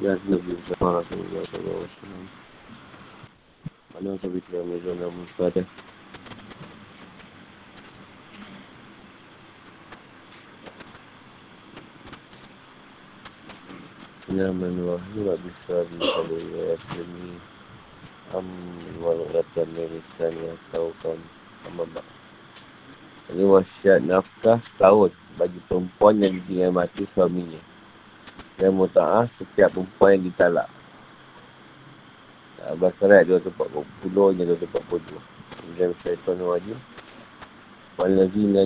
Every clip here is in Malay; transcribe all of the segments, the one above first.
Ya Nabi Rasulullah SAW Mana Nabi Tuhan Mizan dan Mustadah Bismillahirrahmanirrahim Rabbi Sari Salih Wa Yaslimi Am Waluratan Merisan Ya Taukan Amabak Ini wasiat nafkah setahun bagi perempuan yang ditinggal mati suaminya dan muta'ah setiap perempuan yang ditalak. Al-Baqarah 240 hingga 242. Kemudian syaitan wajib. Walazina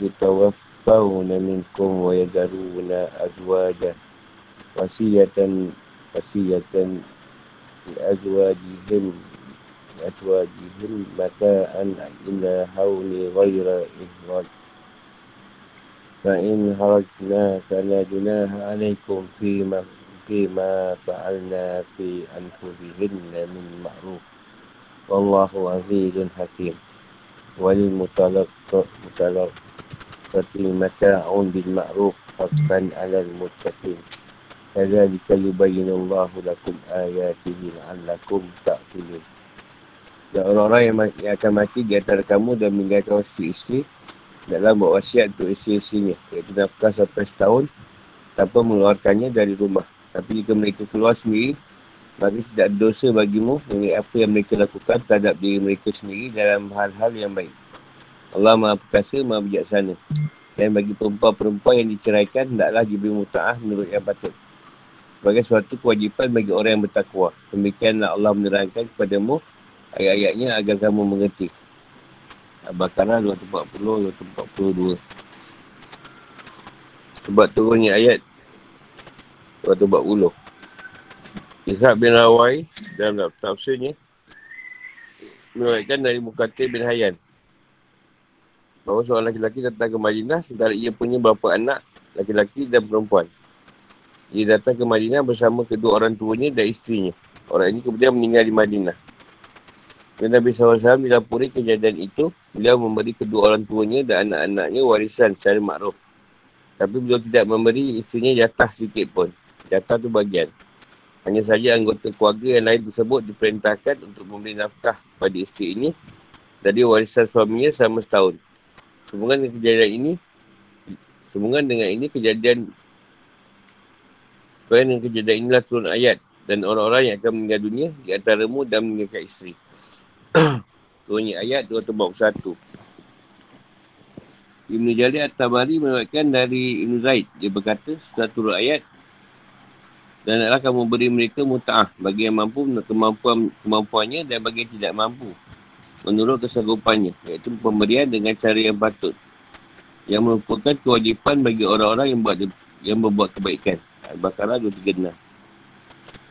yutawaffawna minkum wa yadaruna azwaja wasiyatan wasiyatan azwajihim azwajihim mata'an ila hawli ghaira ihraj فإن خرجنا فلا جناح عليكم فيما فيما فعلنا في أنفسهن من معروف والله عزيز حكيم وللمطلقة متاع بالمعروف حقا على المتقين كذلك يبين الله لكم آياته لعلكم تعقلون Dan orang-orang yang akan mati di antara kamu dan meninggalkan istri-istri dalam buat wasiat untuk isi-isinya iaitu nafkah sampai setahun tanpa mengeluarkannya dari rumah. Tapi jika mereka keluar sendiri maka tidak dosa bagimu mengenai apa yang mereka lakukan terhadap diri mereka sendiri dalam hal-hal yang baik. Allah maha perkasa maha bijaksana. Dan bagi perempuan-perempuan yang diceraikan tidaklah diberi muta'ah menurut yang patut. Sebagai suatu kewajipan bagi orang yang bertakwa. Demikianlah Allah menerangkan kepadamu ayat-ayatnya agar kamu mengerti Al-Baqarah 240, 242. Sebab turunnya ayat 240. Ishak bin Rawai dalam tafsirnya menuliskan dari Mukatir bin Hayyan bahawa seorang lelaki datang ke Madinah sementara ia punya beberapa anak lelaki dan perempuan. Ia datang ke Madinah bersama kedua orang tuanya dan isterinya. Orang ini kemudian meninggal di Madinah. Dan Nabi SAW dilapuri kejadian itu, beliau memberi kedua orang tuanya dan anak-anaknya warisan secara makruf. Tapi beliau tidak memberi isterinya jatah sedikit pun. Jatah tu bagian. Hanya saja anggota keluarga yang lain tersebut diperintahkan untuk memberi nafkah pada isteri ini dari warisan suaminya selama setahun. Sehubungan dengan kejadian ini, sehubungan dengan ini kejadian Sehubungan dengan kejadian inilah turun ayat dan orang-orang yang akan meninggal dunia di antaramu dan meninggalkan isteri. Turunnya ayat 241. Ibn Jalil At-Tabari menuatkan dari Ibn Zaid. Dia berkata setelah turun ayat dan adalah kamu beri mereka muta'ah bagi yang mampu kemampuan kemampuannya dan bagi yang tidak mampu menurut kesanggupannya iaitu pemberian dengan cara yang patut yang merupakan kewajipan bagi orang-orang yang buat yang membuat kebaikan Al-Baqarah 236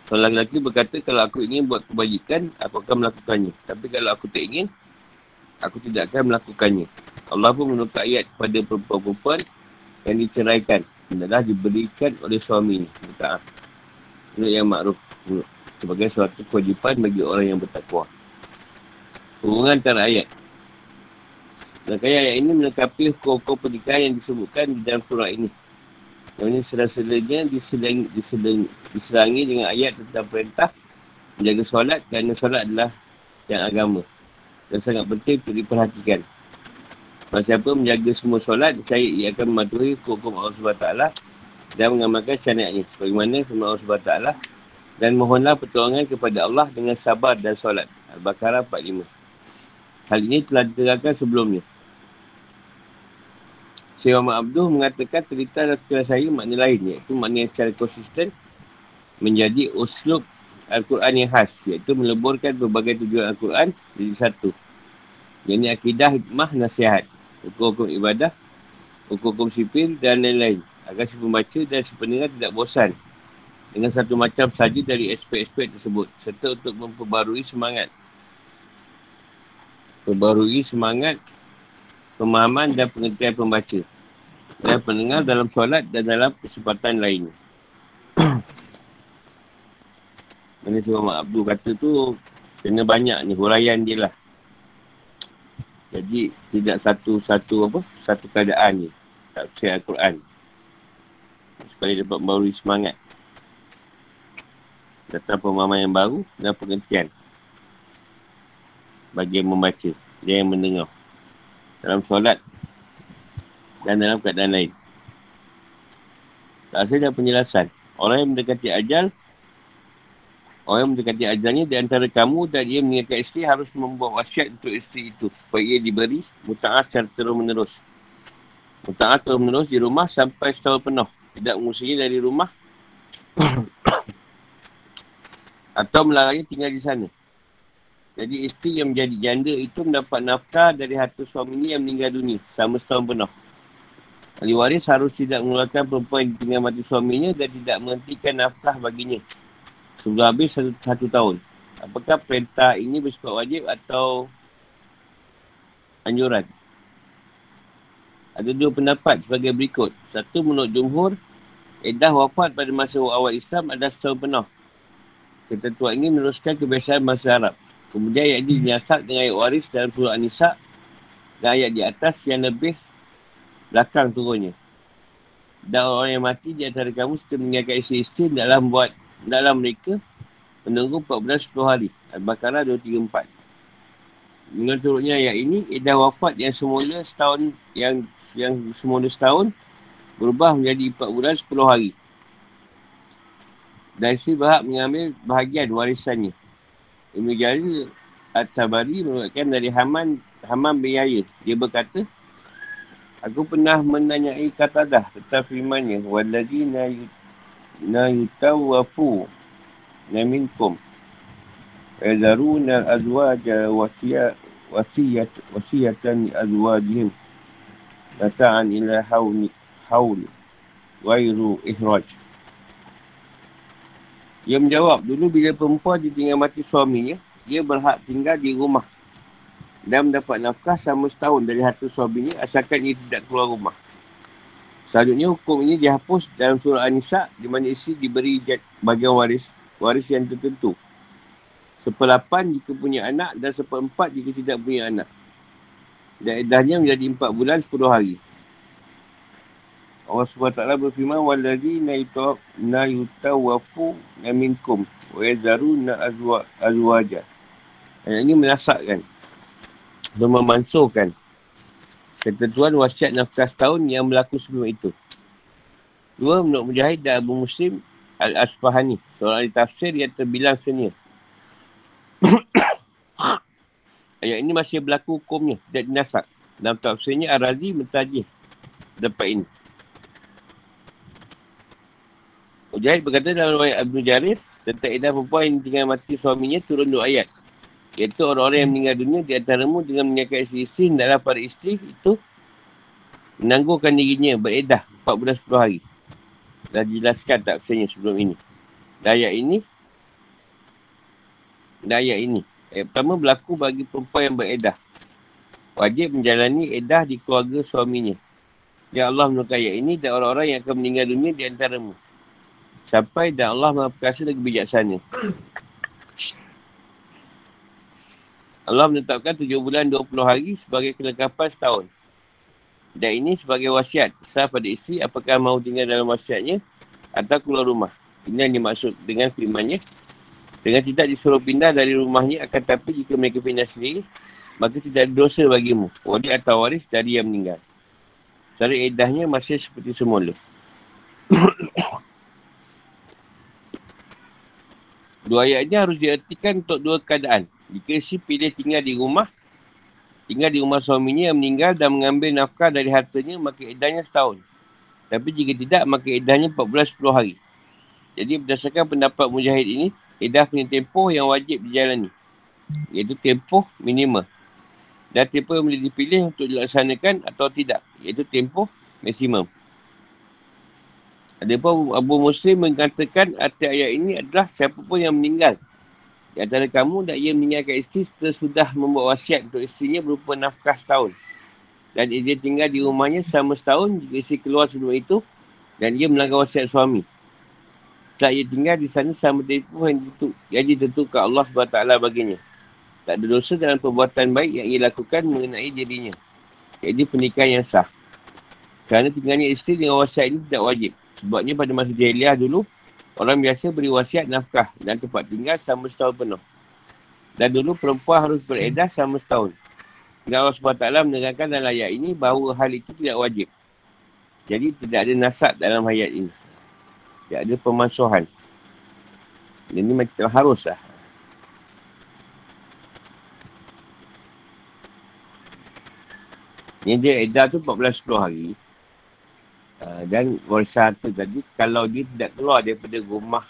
Seorang lelaki berkata, kalau aku ingin buat kebajikan, aku akan melakukannya. Tapi kalau aku tak ingin, aku tidak akan melakukannya. Allah pun menukar ayat kepada perempuan-perempuan yang diceraikan. Adalah diberikan oleh suami ini. Minta Menurut yang makruf. Sebagai suatu kewajipan bagi orang yang bertakwa. Hubungan antara ayat. Dan ayat ini melengkapi hukum-hukum pernikahan yang disebutkan di dalam surah ini. Ini sela-selanya diselang, diselang, diserangi dengan ayat tentang perintah menjaga solat kerana solat adalah yang agama. Dan sangat penting untuk diperhatikan. Kalau siapa menjaga semua solat, saya ia akan mematuhi hukum Allah SWT dan mengamalkan syariatnya. Sebagaimana firman Allah SWT dan mohonlah pertolongan kepada Allah dengan sabar dan solat. Al-Baqarah 45. Hal ini telah diterangkan sebelumnya. Syekh Muhammad Abdul mengatakan cerita dan saya makna lain iaitu makna yang secara konsisten menjadi uslub Al-Quran yang khas iaitu meleburkan berbagai tujuan Al-Quran jadi satu. Yang ini akidah, hikmah, nasihat, hukum-hukum ibadah, hukum-hukum sipil dan lain-lain. Agar si pembaca dan si pendengar tidak bosan dengan satu macam saja dari aspek-aspek tersebut serta untuk memperbarui semangat. Perbarui semangat pemahaman dan pengertian pembaca dan pendengar dalam solat dan dalam kesempatan lain. Mana tu Mak Abdul kata tu kena banyak ni huraian dia lah. Jadi tidak satu-satu apa satu keadaan ni tak percaya Al-Quran supaya dapat membawa semangat. tentang pemahaman yang baru dan pengertian bagi yang membaca dan yang mendengar dalam solat dan dalam keadaan lain. Tak dan penjelasan. Orang yang mendekati ajal, orang yang mendekati ajalnya di antara kamu dan ia mengingatkan isteri harus membuat wasiat untuk isteri itu supaya ia diberi muta'ah secara terus menerus. Muta'ah terus menerus di rumah sampai setahun penuh. Tidak mengusirnya dari rumah atau melarangnya tinggal di sana. Jadi isteri yang menjadi janda itu mendapat nafkah dari harta suaminya yang meninggal dunia selama setahun penuh. Ahli waris harus tidak mengeluarkan perempuan yang tinggal mati suaminya dan tidak menghentikan nafkah baginya. Sebelum habis satu, satu tahun. Apakah perintah ini bersifat wajib atau anjuran? Ada dua pendapat sebagai berikut. Satu menurut jumhur, edah wafat pada masa awal Islam adalah setahun penuh. Ketentuan ini meneruskan kebiasaan masa Arab. Kemudian ayat ini dinasab dengan ayat waris dalam surah An-Nisa dan ayat di atas yang lebih belakang turunnya. Dan orang yang mati di antara kamu setelah meninggalkan isteri-isteri dalam buat dalam mereka menunggu 4 bulan 10 hari. Al-Baqarah 234. Dengan turunnya ayat ini, edah wafat yang semula setahun yang yang semula setahun berubah menjadi 4 bulan 10 hari. Dan isteri berhak mengambil bahagian warisannya. Ibn Jarir At-Tabari merupakan dari Haman Haman bin Yahya. Dia berkata, Aku pernah menanyai kata dah tentang firmannya. Waladhi na yutawafu na minkum. Yazaruna azwaja wasiyat wasiyat wasiyatan azwajihim. Nata'an ila hawni hawl. Wairu ihraj. Dia menjawab, dulu bila perempuan ditinggal mati suaminya, dia berhak tinggal di rumah dan mendapat nafkah selama setahun dari harta suaminya asalkan ia tidak keluar rumah. Selanjutnya hukum ini dihapus dalam surah An-Nisa di mana isi diberi bagian waris waris yang tertentu. Sepelapan jika punya anak dan seperempat jika tidak punya anak. Dan edahnya menjadi empat bulan sepuluh hari. Allah SWT berfirman Waladhi na yutawafu na minkum Wa yazaru na azwaja Ayat ini menasakkan Dan memansuhkan Ketentuan wasiat nafkah setahun yang berlaku sebelum itu. Dua, menurut Mujahid dan Abu Muslim Al-Asfahani Seorang ahli tafsir yang terbilang senior. Ayat ini masih berlaku hukumnya Dan dinasak Dalam tafsirnya Ar-Razi mentajih Dapat ini. Mujahid berkata dalam ayat Abu Jarir tentang edah perempuan yang tinggal mati suaminya turun dua ayat. Iaitu orang-orang yang meninggal dunia di antaramu dengan menyiapkan isteri-isteri hendaklah para isteri itu menanggungkan dirinya beredah 4 bulan 10 hari. Dah dijelaskan tak kesannya sebelum ini. Dan ayat ini dan ayat ini. Ayat pertama berlaku bagi perempuan yang beredah. Wajib menjalani edah di keluarga suaminya. Ya Allah menurut ayat ini dan orang-orang yang akan meninggal dunia di antaramu sampai dan Allah maha perkasa lagi bijaksana. Allah menetapkan tujuh bulan dua puluh hari sebagai kelengkapan setahun. Dan ini sebagai wasiat sah pada isteri apakah mahu tinggal dalam wasiatnya atau keluar rumah. Ini yang dimaksud dengan firmannya. Dengan tidak disuruh pindah dari rumahnya akan tapi jika mereka pindah sendiri maka tidak dosa bagimu. Wali atau waris dari yang meninggal. Cara edahnya masih seperti semula. Dua ayat ini harus diartikan untuk dua keadaan. Jika si pilih tinggal di rumah, tinggal di rumah suaminya yang meninggal dan mengambil nafkah dari hartanya, maka edahnya setahun. Tapi jika tidak, maka edahnya 14 10 hari. Jadi berdasarkan pendapat Mujahid ini, edah punya tempoh yang wajib dijalani. Iaitu tempoh minima. Dan tempoh yang boleh dipilih untuk dilaksanakan atau tidak. Iaitu tempoh maksimum. Ada pun Abu Muslim mengatakan arti ayat ini adalah siapa pun yang meninggal. Di antara kamu dan ia meninggalkan isteri setelah sudah membuat wasiat untuk isterinya berupa nafkah setahun. Dan ia tinggal di rumahnya selama setahun jika isteri keluar sebelum itu dan ia melanggar wasiat suami. Tak ia tinggal di sana sama tempoh yang, ditentu, yang ditentukan Allah SWT baginya. Tak ada dosa dalam perbuatan baik yang ia lakukan mengenai dirinya. Jadi pernikahan yang sah. Kerana tinggalnya isteri dengan wasiat ini tidak wajib. Sebabnya pada masa jahiliah dulu, Orang biasa beri wasiat nafkah dan tempat tinggal selama setahun penuh. Dan dulu perempuan harus beredah selama setahun. Dan Allah SWT menerangkan dalam ayat ini bahawa hal itu tidak wajib. Jadi tidak ada nasab dalam ayat ini. Tidak ada pemansuhan. Ini macam harus lah. Ini dia edah tu 14-10 hari. Uh, dan warisan tu tadi, kalau dia tidak keluar daripada rumah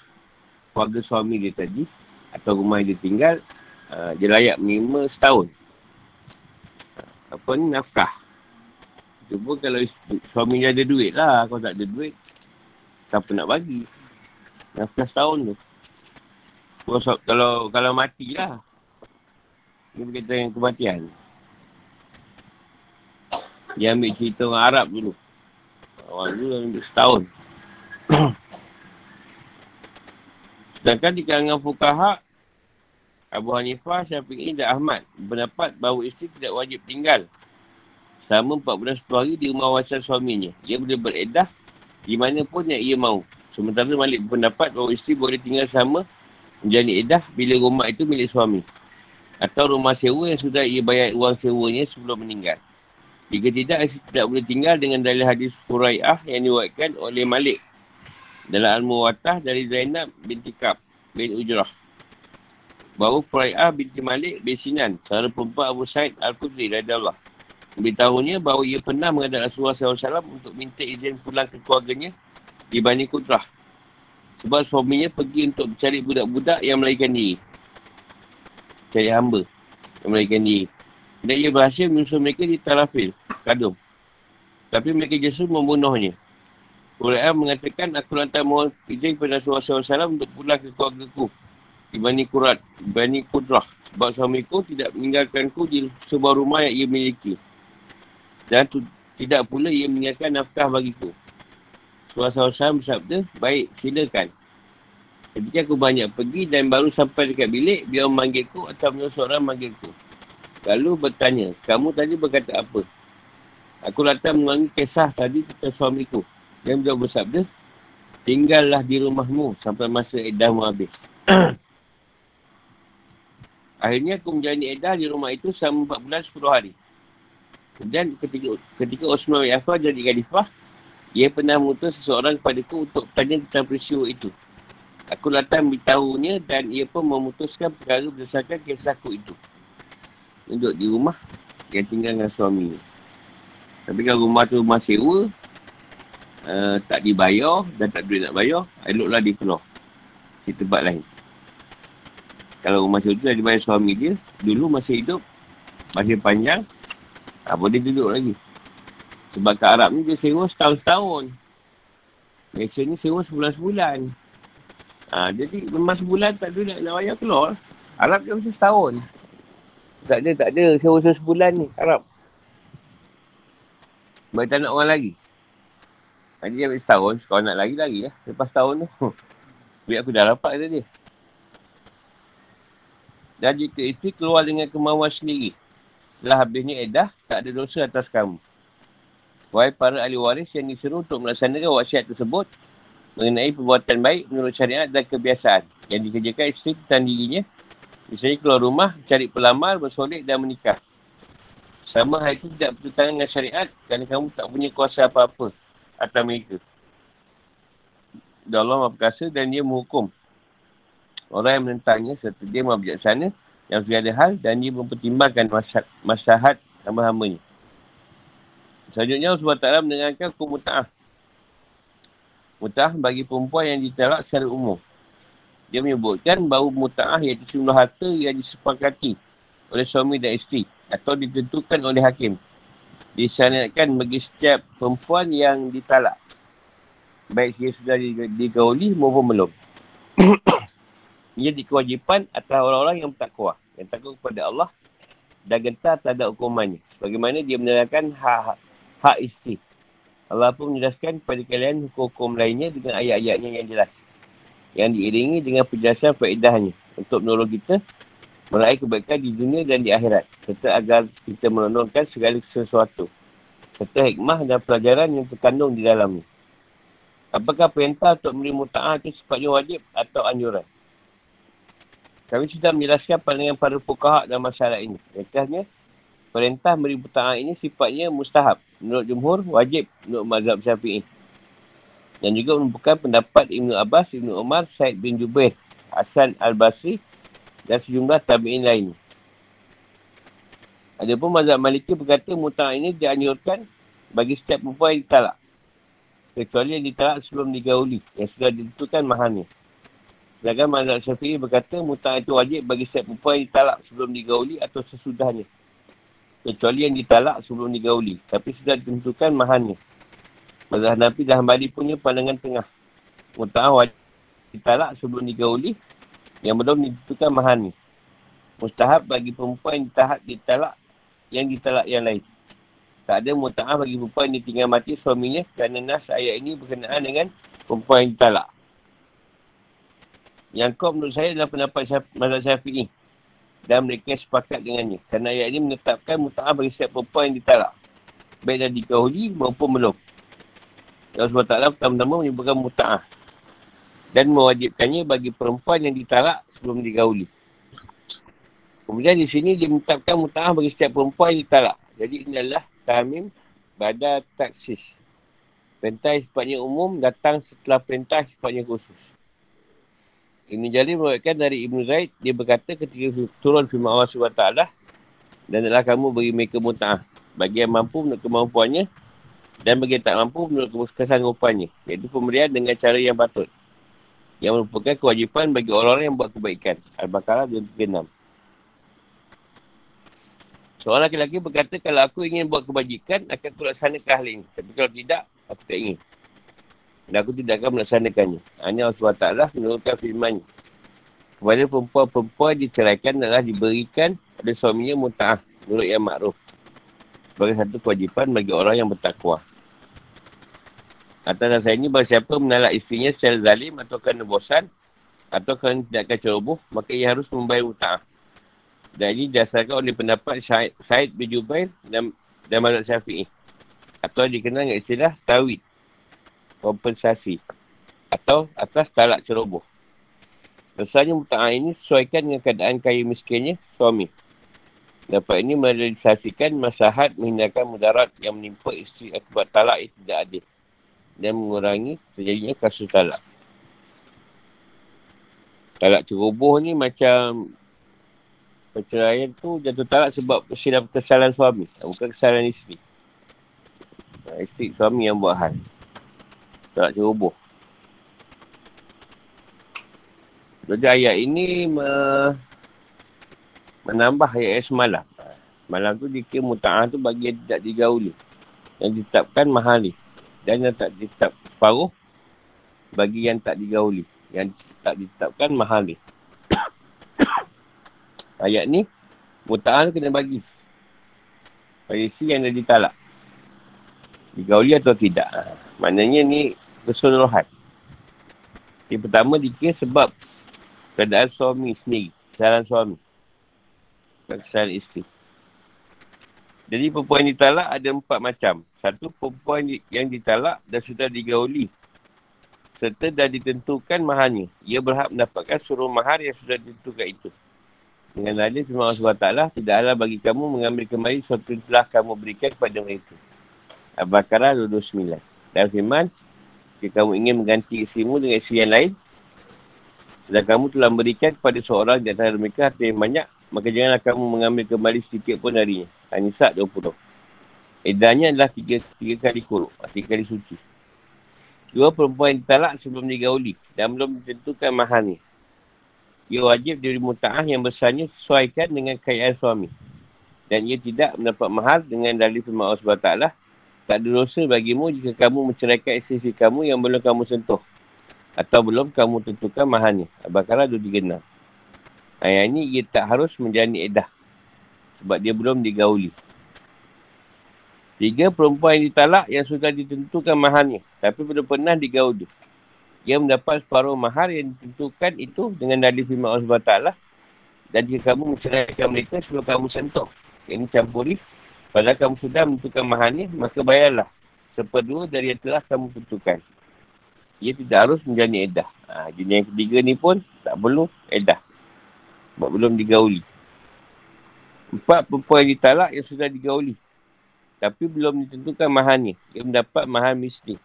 keluarga suami dia tadi, atau rumah dia tinggal, uh, dia layak menerima setahun. apa ni nafkah. Cuma kalau suami dia ada duit lah. Kalau tak ada duit, siapa nak bagi? Nafkah setahun tu. Kalau, kalau, kalau mati lah. Ini berkaitan dengan kematian. Dia ambil cerita orang Arab dulu. Orang dulu ambil setahun. Sedangkan di kalangan fukaha, Abu Hanifah, Syafi'i dan Ahmad berpendapat bahawa isteri tidak wajib tinggal selama 4 bulan 10 hari di rumah wawasan suaminya. Ia boleh beredah di mana pun yang ia mahu. Sementara Malik berpendapat bahawa isteri boleh tinggal sama menjadi edah bila rumah itu milik suami. Atau rumah sewa yang sudah ia bayar uang sewanya sebelum meninggal. Jika tidak, isteri tidak boleh tinggal dengan dalil hadis Furai'ah yang diwakilkan oleh Malik dalam Al-Muwatah dari Zainab binti Kab bin Ujrah bahawa Furai'ah binti Malik bin Sinan, saudara perempuan Abu Said Al-Qudri radhiyallahu Beritahunya bahawa ia pernah menghadap Rasulullah SAW untuk minta izin pulang ke keluarganya di Bani Kudrah. Sebab suaminya pergi untuk mencari budak-budak yang melahirkan diri. Cari hamba yang melahirkan diri. Dan ia berhasil menyusul mereka di Tarafil, Kadum. Tapi mereka justru membunuhnya. Quran mengatakan, aku lantar mohon izin kepada Rasulullah SAW untuk pulang ke keluarga ku di Bani Kurat, Bani Kudrah. Sebab suamiku tidak meninggalkanku di sebuah rumah yang ia miliki. Dan tu, tidak pula ia meninggalkan nafkah bagiku. Rasulullah SAW bersabda, baik silakan. Ketika aku banyak pergi dan baru sampai dekat bilik, dia memanggilku atau seorang memanggilku. Lalu bertanya, kamu tadi berkata apa? Aku datang mengulangi kisah tadi tentang suamiku. Dan dia bersabda, tinggallah di rumahmu sampai masa edahmu habis. Akhirnya aku menjalani edah di rumah itu selama 4 bulan 10 hari. Dan ketika ketika Osman bin Affan jadi khalifah, ia pernah mengutus seseorang kepada untuk bertanya tentang peristiwa itu. Aku datang beritahunya dan ia pun memutuskan perkara berdasarkan kisahku itu. Duduk di rumah yang tinggal dengan suami. Tapi kalau rumah tu rumah sewa, uh, tak dibayar dan tak duit nak bayar, eloklah di penuh. Di tempat lain. Kalau rumah tu dah dibayar suami dia, dulu masih hidup, masih panjang, tak boleh duduk lagi. Sebab kat Arab ni dia sewa setahun-setahun. Malaysia ni sewa sebulan-sebulan. Ha, jadi memang sebulan tak nak, nak bayar keluar. Arab dia mesti setahun. Tak ada, tak ada sewa sebulan ni Arab. Sebab tak nak orang lagi. Nanti dia ambil setahun, kalau nak lagi, lagi lah. Lepas setahun tu. Biar aku dah rapat kata dia. Dan jika isteri keluar dengan kemauan sendiri, setelah habisnya edah, tak ada dosa atas kamu. Wahai para ahli waris yang disuruh untuk melaksanakan wasiat tersebut mengenai perbuatan baik menurut syariat dan kebiasaan yang dikerjakan isteri tentang dirinya, misalnya keluar rumah, cari pelamar, bersolek dan menikah. Sama hal itu tidak bertentangan dengan syariat kerana kamu tak punya kuasa apa-apa atas mereka. Dan Allah Maha Perkasa dan dia menghukum orang yang menentangnya serta dia maha bijaksana yang segala hal dan dia mempertimbangkan masyarakat hamba-hambanya. Selanjutnya Allah SWT mendengarkan hukum muta'ah. Muta'ah bagi perempuan yang ditalak secara umum. Dia menyebutkan bahawa muta'ah iaitu jumlah harta yang disepakati oleh suami dan isteri atau ditentukan oleh hakim. Disyariatkan bagi setiap perempuan yang ditalak. Baik dia sudah digauli maupun belum. Ia kewajipan atas orang-orang yang bertakwa. Yang takut kepada Allah dan gentar terhadap hukumannya. Bagaimana dia menerangkan hak, hak isteri. Allah pun menjelaskan kepada kalian hukum-hukum lainnya dengan ayat-ayatnya yang jelas. Yang diiringi dengan penjelasan faedahnya. Untuk menolong kita meraih kebaikan di dunia dan di akhirat. Serta agar kita menontonkan segala sesuatu. Serta hikmah dan pelajaran yang terkandung di dalamnya. Apakah perintah untuk memberi muta'ah itu sifatnya wajib atau anjuran? Kami sudah menjelaskan pandangan para fukaha dalam masalah ini. Ringkasnya, perintah memberi muta'ah ini sifatnya mustahab. Menurut jumhur, wajib menurut mazhab syafi'i. Dan juga merupakan pendapat Ibn Abbas, Ibn Umar, Said bin Jubair, Hasan Al-Basri dan sejumlah tabi'in lain. Adapun mazhab maliki berkata muta'ah ini dianjurkan bagi setiap perempuan yang ditalak kecuali yang ditalak sebelum digauli yang sudah ditentukan mahalnya. Sedangkan mazhab syafi'i berkata mutah itu wajib bagi setiap perempuan yang ditalak sebelum digauli atau sesudahnya. Kecuali yang ditalak sebelum digauli tapi sudah ditentukan mahalnya. Mazhab Nabi dah Hambali punya pandangan tengah. Mutah wajib ditalak sebelum digauli yang belum ditentukan mahalnya. Mustahab bagi perempuan yang ditalak, ditalak yang ditalak yang lain. Tak ada muta'ah bagi perempuan yang tinggal mati suaminya kerana nas ayat ini berkenaan dengan perempuan yang ditalak. Yang kau menurut saya adalah pendapat mazhab syafi'i. Dan mereka sepakat dengannya. Kerana ayat ini menetapkan muta'ah bagi setiap perempuan yang ditalak. Baik dah dikahuli maupun belum. Allah SWT pertama-tama menyebutkan muta'ah. Dan mewajibkannya bagi perempuan yang ditalak sebelum digauli. Kemudian di sini dia menetapkan muta'ah bagi setiap perempuan yang ditalak. Jadi ini adalah tamim pada taksis. Perintah sifatnya umum datang setelah perintah sifatnya khusus. Ibn Jali meruatkan dari Ibn Zaid, dia berkata ketika turun firman Allah SWT dan adalah kamu beri mereka muta'ah bagi yang mampu menurut kemampuannya dan bagi tak mampu menurut kesanggupannya iaitu pemberian dengan cara yang patut yang merupakan kewajipan bagi orang-orang yang buat kebaikan Al-Baqarah 26 Seorang lelaki berkata, kalau aku ingin buat kebajikan, akan aku laksanakan hal ini. Tapi kalau tidak, aku tak ingin. Dan aku tidak akan melaksanakannya. Hanya Allah SWT menurutkan firman Kepada perempuan-perempuan diceraikan adalah diberikan pada suaminya muta'ah. Menurut yang makruf. Sebagai satu kewajipan bagi orang yang bertakwa. Atas dasar ini, bahawa siapa menalak istrinya secara zalim atau kerana bosan, atau kerana tidak ceroboh, maka ia harus membayar muta'ah. Dan ini dasarkan oleh pendapat Said bin Jubair dan, dan Mazhab Syafi'i. Atau dikenal dengan istilah tawid. Kompensasi. Atau atas talak ceroboh. Rasanya muta'ah ini sesuaikan dengan keadaan kaya miskinnya suami. Dapat ini merealisasikan masahat menghindarkan mudarat yang menimpa isteri akibat talak yang tidak adil. Dan mengurangi terjadinya kasus talak. Talak ceroboh ni macam perceraian tu jatuh talak sebab silap kesalahan suami. Bukan kesalahan isteri. Isteri suami yang buat hal. Talak ceroboh. Jadi ayat ini me... menambah ayat semalam. Malam tu dikira muta'ah tu bagi yang tidak digauli. Yang ditetapkan mahali. Dan yang tak ditetap separuh bagi yang tak digauli. Yang tak ditetapkan mahali. Ayat ni, muta'ah kena bagi. Bagi si yang dah ditalak. Digauli atau tidak. Ha. Maknanya ni keseluruhan. Yang pertama dikira sebab keadaan suami sendiri. Kesalahan suami. Kesalahan isteri. Jadi perempuan yang ditalak ada empat macam. Satu perempuan yang ditalak dan sudah digauli. Serta dah ditentukan maharnya. Ia berhak mendapatkan suruh mahar yang sudah ditentukan itu. Dengan dalil firman Allah SWT, tidaklah bagi kamu mengambil kembali sesuatu yang telah kamu berikan kepada mereka. Al-Baqarah 29. Dan firman, jika kamu ingin mengganti isimu dengan isi yang lain, dan kamu telah memberikan kepada seorang di antara mereka harta yang banyak, maka janganlah kamu mengambil kembali sedikit pun darinya. An-Nisa 20. Edahnya adalah tiga, tiga kali kuruk, tiga kali suci. Dua perempuan yang ditalak sebelum digauli dan belum ditentukan mahalnya ia wajib diberi muta'ah yang besarnya sesuaikan dengan kekayaan suami. Dan ia tidak mendapat mahal dengan dalil firman Allah SWT. Tak ada dosa bagimu jika kamu menceraikan isteri kamu yang belum kamu sentuh. Atau belum kamu tentukan mahalnya. Al-Baqarah 236. Ayat ini ia tak harus menjalani edah. Sebab dia belum digauli. Tiga perempuan yang ditalak yang sudah ditentukan mahalnya. Tapi belum pernah digauli ia mendapat separuh mahar yang ditentukan itu dengan dalil firman Allah SWT dan jika kamu menceraikan mereka sebelum kamu sentuh yang campuri padahal kamu sudah menentukan maharnya maka bayarlah seperdua dari yang telah kamu tentukan ia tidak harus menjalani edah. Ha, jenis yang ketiga ni pun tak perlu edah. Sebab belum digauli. Empat perempuan yang ditalak yang sudah digauli. Tapi belum ditentukan mahalnya. Ia mendapat mahal misli.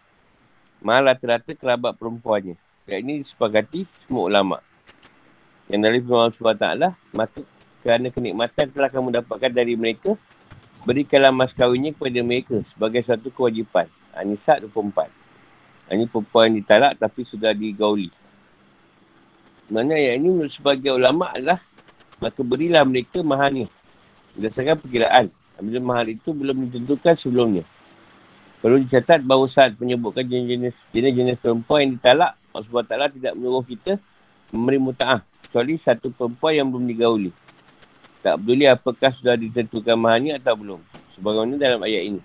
Mahal rata-rata kerabat perempuannya. Yang ini disepakati semua ulama. Yang dari Allah SWT, maka kerana kenikmatan telah kamu dapatkan dari mereka, berikanlah mas kawinnya kepada mereka sebagai satu kewajipan. Anisa 24. Ini perempuan yang ditalak tapi sudah digauli. Mana yang ini menurut sebagai ulama adalah maka berilah mereka mahalnya. Berdasarkan perkiraan. Bila mahal itu belum ditentukan sebelumnya. Perlu dicatat bahawa saat menyebutkan jenis-jenis jenis perempuan yang ditalak, Allah Ta'ala tidak menyuruh kita memberi muta'ah. Kecuali satu perempuan yang belum digauli. Tak peduli apakah sudah ditentukan mahalnya atau belum. Sebagaimana dalam ayat ini.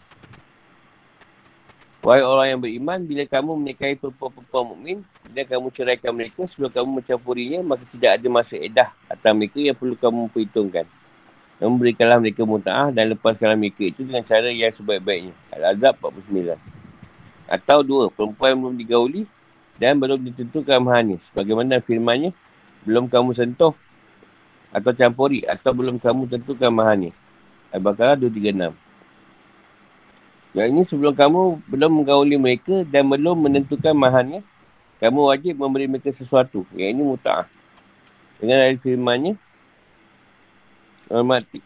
Wahai orang yang beriman, bila kamu menikahi perempuan-perempuan mukmin, bila kamu ceraikan mereka sebelum kamu mencampurinya, maka tidak ada masa edah atau mereka yang perlu kamu perhitungkan. Namun berikanlah mereka muta'ah dan lepaskanlah mereka itu dengan cara yang sebaik-baiknya. Al-Azab 49. Atau dua, perempuan yang belum digauli dan belum ditentukan mahalnya. Sebagaimana firmannya, belum kamu sentuh atau campuri atau belum kamu tentukan mahalnya. Al-Baqarah 236. Yang ini sebelum kamu belum menggauli mereka dan belum menentukan mahalnya, kamu wajib memberi mereka sesuatu. Yang ini muta'ah. Dengan ayat firmannya, Wal-mati.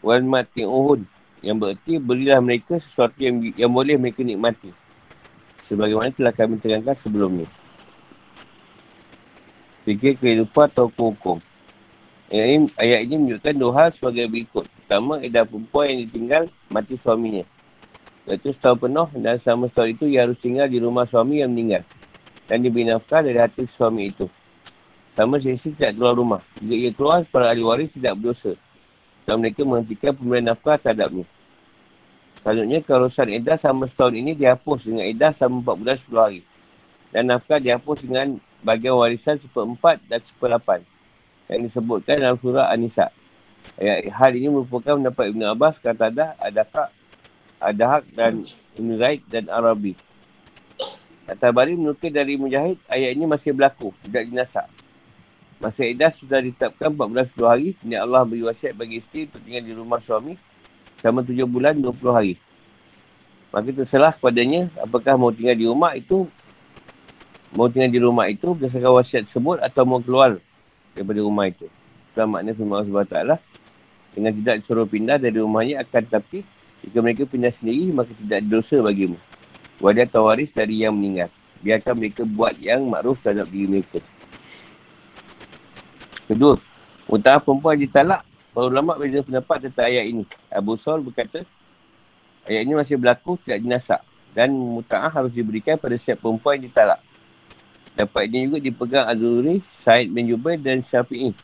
Wal-mati uhun. Yang berarti berilah mereka sesuatu yang, yang boleh mereka nikmati. Sebagaimana telah kami terangkan sebelum ni. Fikir kehidupan atau hukum. Ayat ini, ayat ini menunjukkan dua hal sebagai berikut. Pertama, edah perempuan yang ditinggal mati suaminya. Iaitu setahun penuh dan selama setahun itu ia harus tinggal di rumah suami yang meninggal. Dan diberi nafkah dari hati suami itu. Sama sesi tidak keluar rumah. Jika ia keluar, para ahli waris tidak berdosa. Dan mereka menghentikan pemberian nafkah terhadapnya. Selanjutnya, keharusan edah sama setahun ini dihapus dengan edah sama 4 bulan 10 hari. Dan nafkah dihapus dengan bagian warisan seperempat dan seperapan. Yang disebutkan dalam surah An-Nisa. Hal ini merupakan pendapat Ibn Abbas kata ada adakah Adahak dan Ibn Zaid dan Arabi. At-Tabari menukir dari Mujahid, ayat ini masih berlaku, tidak dinasak. Masa Edah sudah ditetapkan 14 hari, ini Allah beri wasiat bagi isteri untuk tinggal di rumah suami selama 7 bulan 20 hari. Maka terserah kepadanya apakah mau tinggal di rumah itu mau tinggal di rumah itu berdasarkan wasiat tersebut atau mau keluar daripada rumah itu. Itu maknanya firman Allah SWT dengan tidak disuruh pindah dari rumahnya akan tapi jika mereka pindah sendiri, maka tidak dosa bagimu. Wadah atau waris dari yang meninggal. Biarkan mereka buat yang makruf terhadap diri mereka. Kedua, utara perempuan ditalak. Para ulama berbeza pendapat tentang ayat ini. Abu Sol berkata, ayat ini masih berlaku tidak dinasak. Dan muta'ah harus diberikan pada setiap perempuan yang ditalak. Dapat ini juga dipegang Azuri, Said bin Jubair dan Syafi'i.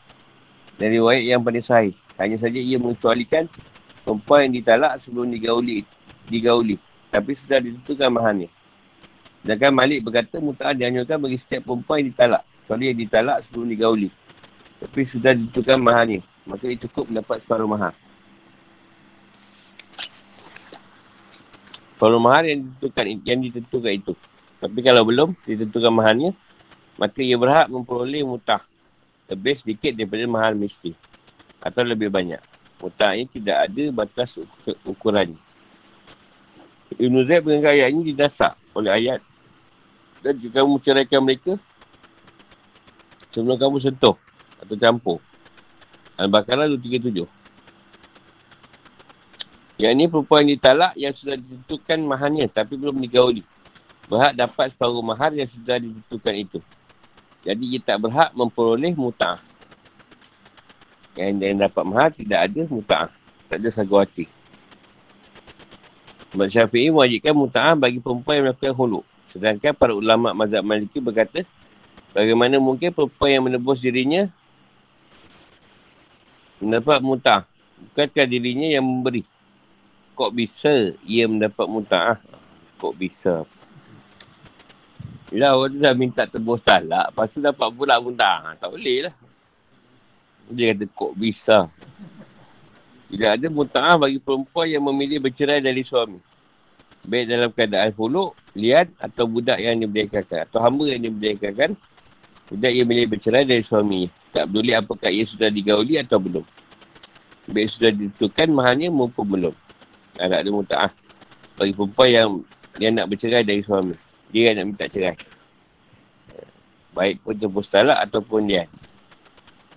Dari riwayat yang paling sahih. Hanya saja ia mengecualikan perempuan yang ditalak sebelum digauli digauli. Tapi sudah ditentukan mahalnya sedangkan Malik berkata muta'ah dianyurkan bagi setiap perempuan yang ditalak. Kecuali yang ditalak sebelum digauli. Tapi sudah ditentukan mahalnya maka ia cukup mendapat separuh mahal separuh mahal yang ditentukan yang ditentukan itu. Tapi kalau belum ditentukan mahalnya maka ia berhak memperoleh mutah. Lebih sedikit daripada mahal mesti. Atau lebih banyak Ini tidak ada batas ukuran. Ibn Zaid menganggap ayat ini didasar oleh ayat. Dan jika kamu ceraikan mereka, sebelum kamu sentuh atau campur. Al-Baqarah 237. Yang ini perempuan yang ditalak yang sudah ditentukan mahalnya tapi belum digauli. Berhak dapat separuh mahal yang sudah ditentukan itu. Jadi ia tak berhak memperoleh mutah. Yang, yang dapat mahal tidak ada muta'ah. Tak ada sagawati. Sebab Syafi'i mewajibkan muta'ah bagi perempuan yang melakukan huluk. Sedangkan para ulama mazhab maliki berkata, bagaimana mungkin perempuan yang menebus dirinya mendapat muta'ah. Bukankah dirinya yang memberi? Kok bisa ia mendapat muta'ah? Kok bisa? Bila orang tu dah minta tebus talak, lepas tu dapat pula muta'ah. Tak boleh lah. Dia kata kok bisa. Tidak ada muta'ah bagi perempuan yang memilih bercerai dari suami. Baik dalam keadaan fuluk, liat atau budak yang diberdekakan. Atau hamba yang diberdekakan. Budak yang boleh bercerai dari suami. Tak peduli apakah ia sudah digauli atau belum. Baik sudah ditentukan mahalnya maupun belum. Tak ada muta'ah. Bagi perempuan yang yang nak bercerai dari suami. Dia nak minta cerai. Baik pun tembus talak ataupun dia.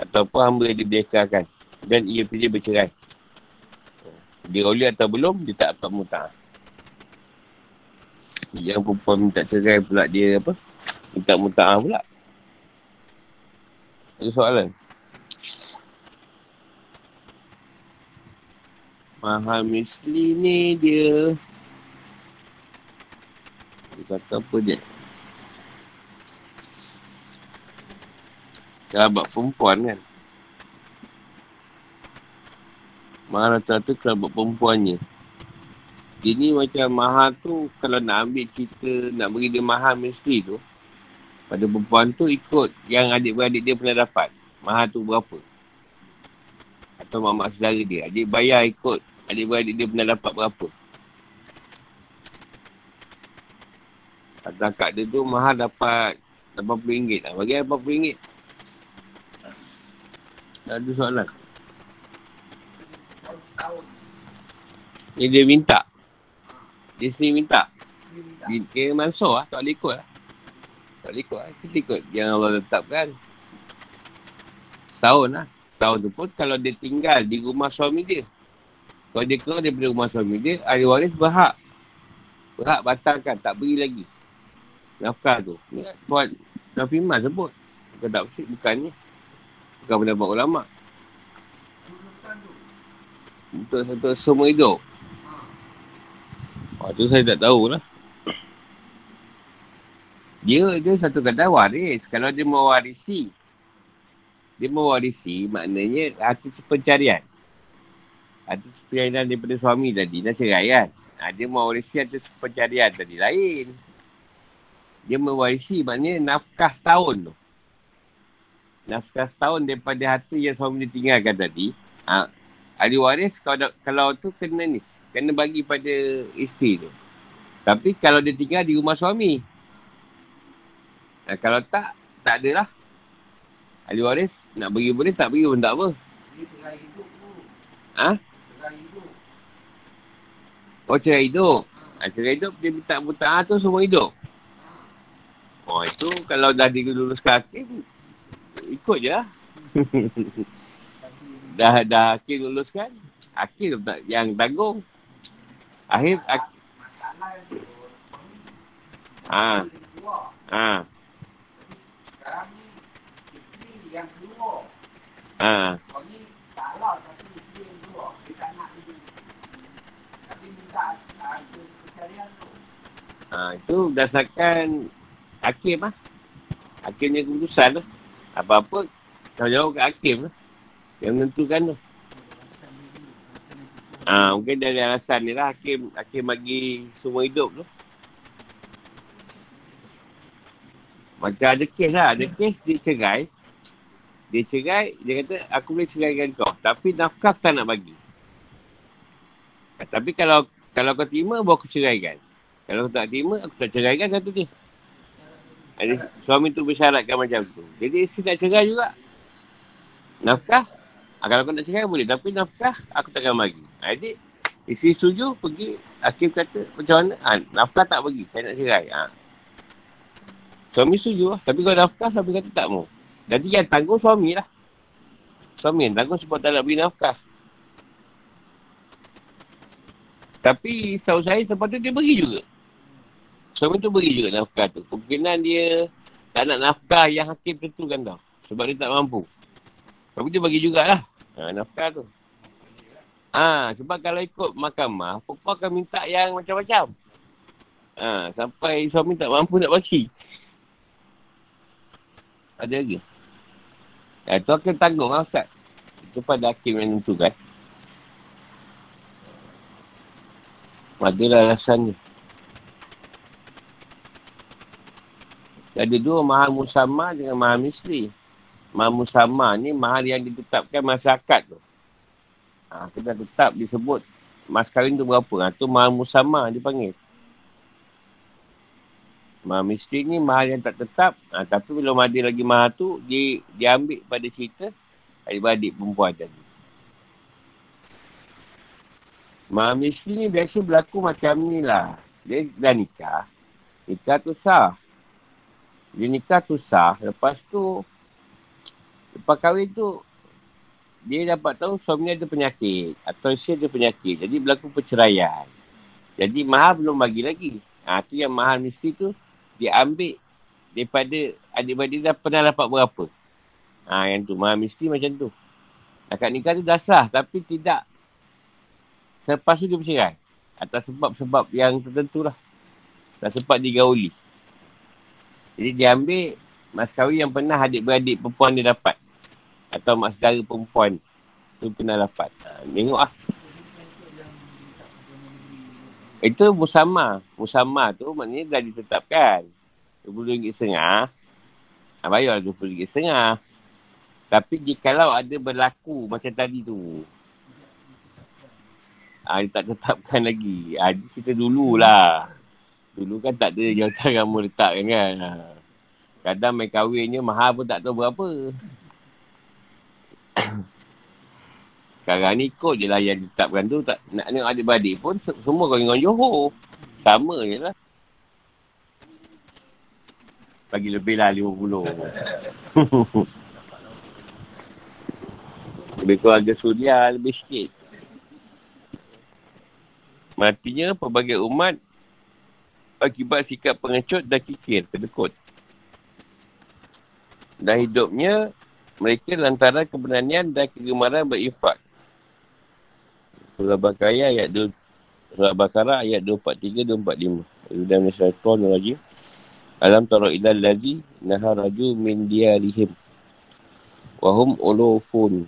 Ataupun hamba yang diberdekakan. Dan ia pilih bercerai. Dia oleh atau belum, dia tak dapat muta'ah. Yang perempuan minta cerai pula dia apa? Minta muta'ah pula. Ada soalan? Mahal misli ni dia. Dia kata apa dia? Kerabat perempuan kan? Mahal rata-rata kerabat perempuannya. Dia ni macam mahal tu, kalau nak ambil cerita, nak beri dia mahal mesti tu, pada perempuan tu ikut yang adik-beradik dia pernah dapat. Mahal tu berapa. Atau mak-mak saudara dia. Adik bayar ikut adik-beradik dia pernah dapat berapa. Atau akak dia tu mahal dapat RM80 lah. Bagi RM80. Ada soalan. Ni dia minta. Dia sini minta. Dia mansur lah. Tak boleh ikut lah. Tak boleh ikut lah. Kita ikut yang Allah letakkan. Setahun lah. Setahun tu pun kalau dia tinggal di rumah suami dia. Kalau dia keluar daripada rumah suami dia, ahli waris berhak. Berhak batalkan. Tak beri lagi. Nafkah tu. Ni buat Nafi Mas sebut. Bukan tak bersih. Bukan pendapat ulama. Untuk satu semua hidup. Oh, tu saya tak tahulah. Dia dia satu kata waris. Kalau dia mewarisi. Dia mewarisi maknanya harta pencarian. Harta pencarian daripada suami tadi. Dah cerai kan? Ha, dia mewarisi harta pencarian tadi. Lain. Dia mewarisi maknanya nafkah setahun tu. Nafkah setahun daripada harta yang suami dia tinggalkan tadi. Ha, ahli waris kalau, kalau tu kena ni. Kena bagi pada isteri tu. Tapi kalau dia tinggal di rumah suami, dan kalau tak, tak ada lah. Ahli waris nak bagi boleh, tak bagi pun tak apa. Ha? Oh, cerai hidup. Ha, cerai hidup, dia minta buta tu semua hidup. Oh, itu kalau dah diluluskan hakim, ikut je lah. dah, dah hakim luluskan, hakim yang tanggung. Akhir, hakim. Ha. Ha. Sekarang ni isteri yang keluar. Ha. Suami tak lah tapi isteri yang keluar. Dia tak nak dia. Tapi minta pencarian tu. Ha, itu berdasarkan hakim lah. Hakimnya keputusan lah. Apa-apa, jawab kat hakim lah. Yang menentukan tu. Ha, mungkin dari alasan ni lah hakim, hakim bagi semua hidup tu. Macam ada kes lah. Ada kes dia cerai. Dia cerai, dia kata, aku boleh ceraikan kau. Tapi nafkah tak nak bagi. Tapi kalau kalau kau terima, baru aku ceraikan. Kalau kau tak terima, aku tak ceraikan, kata dia. Jadi, suami tu bersyaratkan macam tu. Jadi, isteri nak cerai juga. Nafkah, ha, kalau kau nak cerai, boleh. Tapi nafkah, aku takkan bagi. Ha, jadi, isteri setuju, pergi. Hakim kata, macam mana? Ha, nafkah tak bagi, saya nak cerai. Ha. Suami setuju lah. Tapi kalau nafkah, suami kata tak mau. Jadi yang tanggung suami lah. Suami yang tanggung sebab tak nak beri nafkah. Tapi sahabat saya sepatutnya dia beri juga. Suami tu beri juga nafkah tu. Kemungkinan dia tak nak nafkah yang hakim tentukan tau. Sebab dia tak mampu. Tapi dia bagi jugalah. Ha, nafkah tu. Ha, sebab kalau ikut mahkamah, perempuan akan minta yang macam-macam. Ha, sampai suami tak mampu nak bagi. Ada lagi. Ya, itu akan tanggung lah Ustaz. Itu pada hakim yang tentukan. Adalah alasannya. Ada dua mahal musamma dengan mahal misli. Mahal musamma ni mahal yang ditetapkan masyarakat tu. Ha, kita tetap disebut mas kahwin tu berapa. Ha, tu mahal musamma dipanggil. Mahal miskin ni mahal yang tak tetap. Ha, tapi belum ada lagi mahal tu, dia, dia ambil pada cerita adik-beradik perempuan tadi. Mahal miskin ni biasa berlaku macam ni lah. Dia dah nikah. Nikah tu sah. Dia nikah tu sah. Lepas tu, lepas kahwin tu, dia dapat tahu suami ada penyakit. Atau isteri ada penyakit. Jadi berlaku perceraian. Jadi mahal belum bagi lagi. Ha, tu yang mahal miskin tu, dia ambil daripada adik-adik dah pernah dapat berapa. Ha, yang tu, mahal mesti macam tu. Akad nikah tu dah sah tapi tidak selepas tu dia bercerai. Atas sebab-sebab yang tertentu lah. Dah sempat digauli. Jadi dia ambil mas kahwin yang pernah adik-beradik perempuan dia dapat. Atau mas saudara perempuan tu pernah dapat. Ha, tengok lah. Itu musama. Musama tu maknanya dah ditetapkan. RM20.5. Ha, bayar RM20.5. Tapi jikalau ada berlaku macam tadi tu. Ha, dia tak tetapkan lagi. Ha, kita dululah. Dulu kan tak ada jawatan kamu letakkan kan. Ha. Kadang main kahwinnya mahal pun tak tahu berapa. Sekarang ni kot je lah yang ditetapkan tu. Tak, nak tengok adik-beradik pun semua kau dengan Johor. Sama je lah. Bagi lebih lah 50. lebih keluarga suria lebih sikit. Matinya pelbagai umat akibat sikap pengecut dan kikir, kedekut. Dan hidupnya mereka lantaran keberanian dan kegemaran berinfak. Surah Bakaya ayat 2 Surah Bakara ayat 243 245. Dan syaitan rajim. Alam tara ila allazi naharaju min diarihim. Wahum ulufun.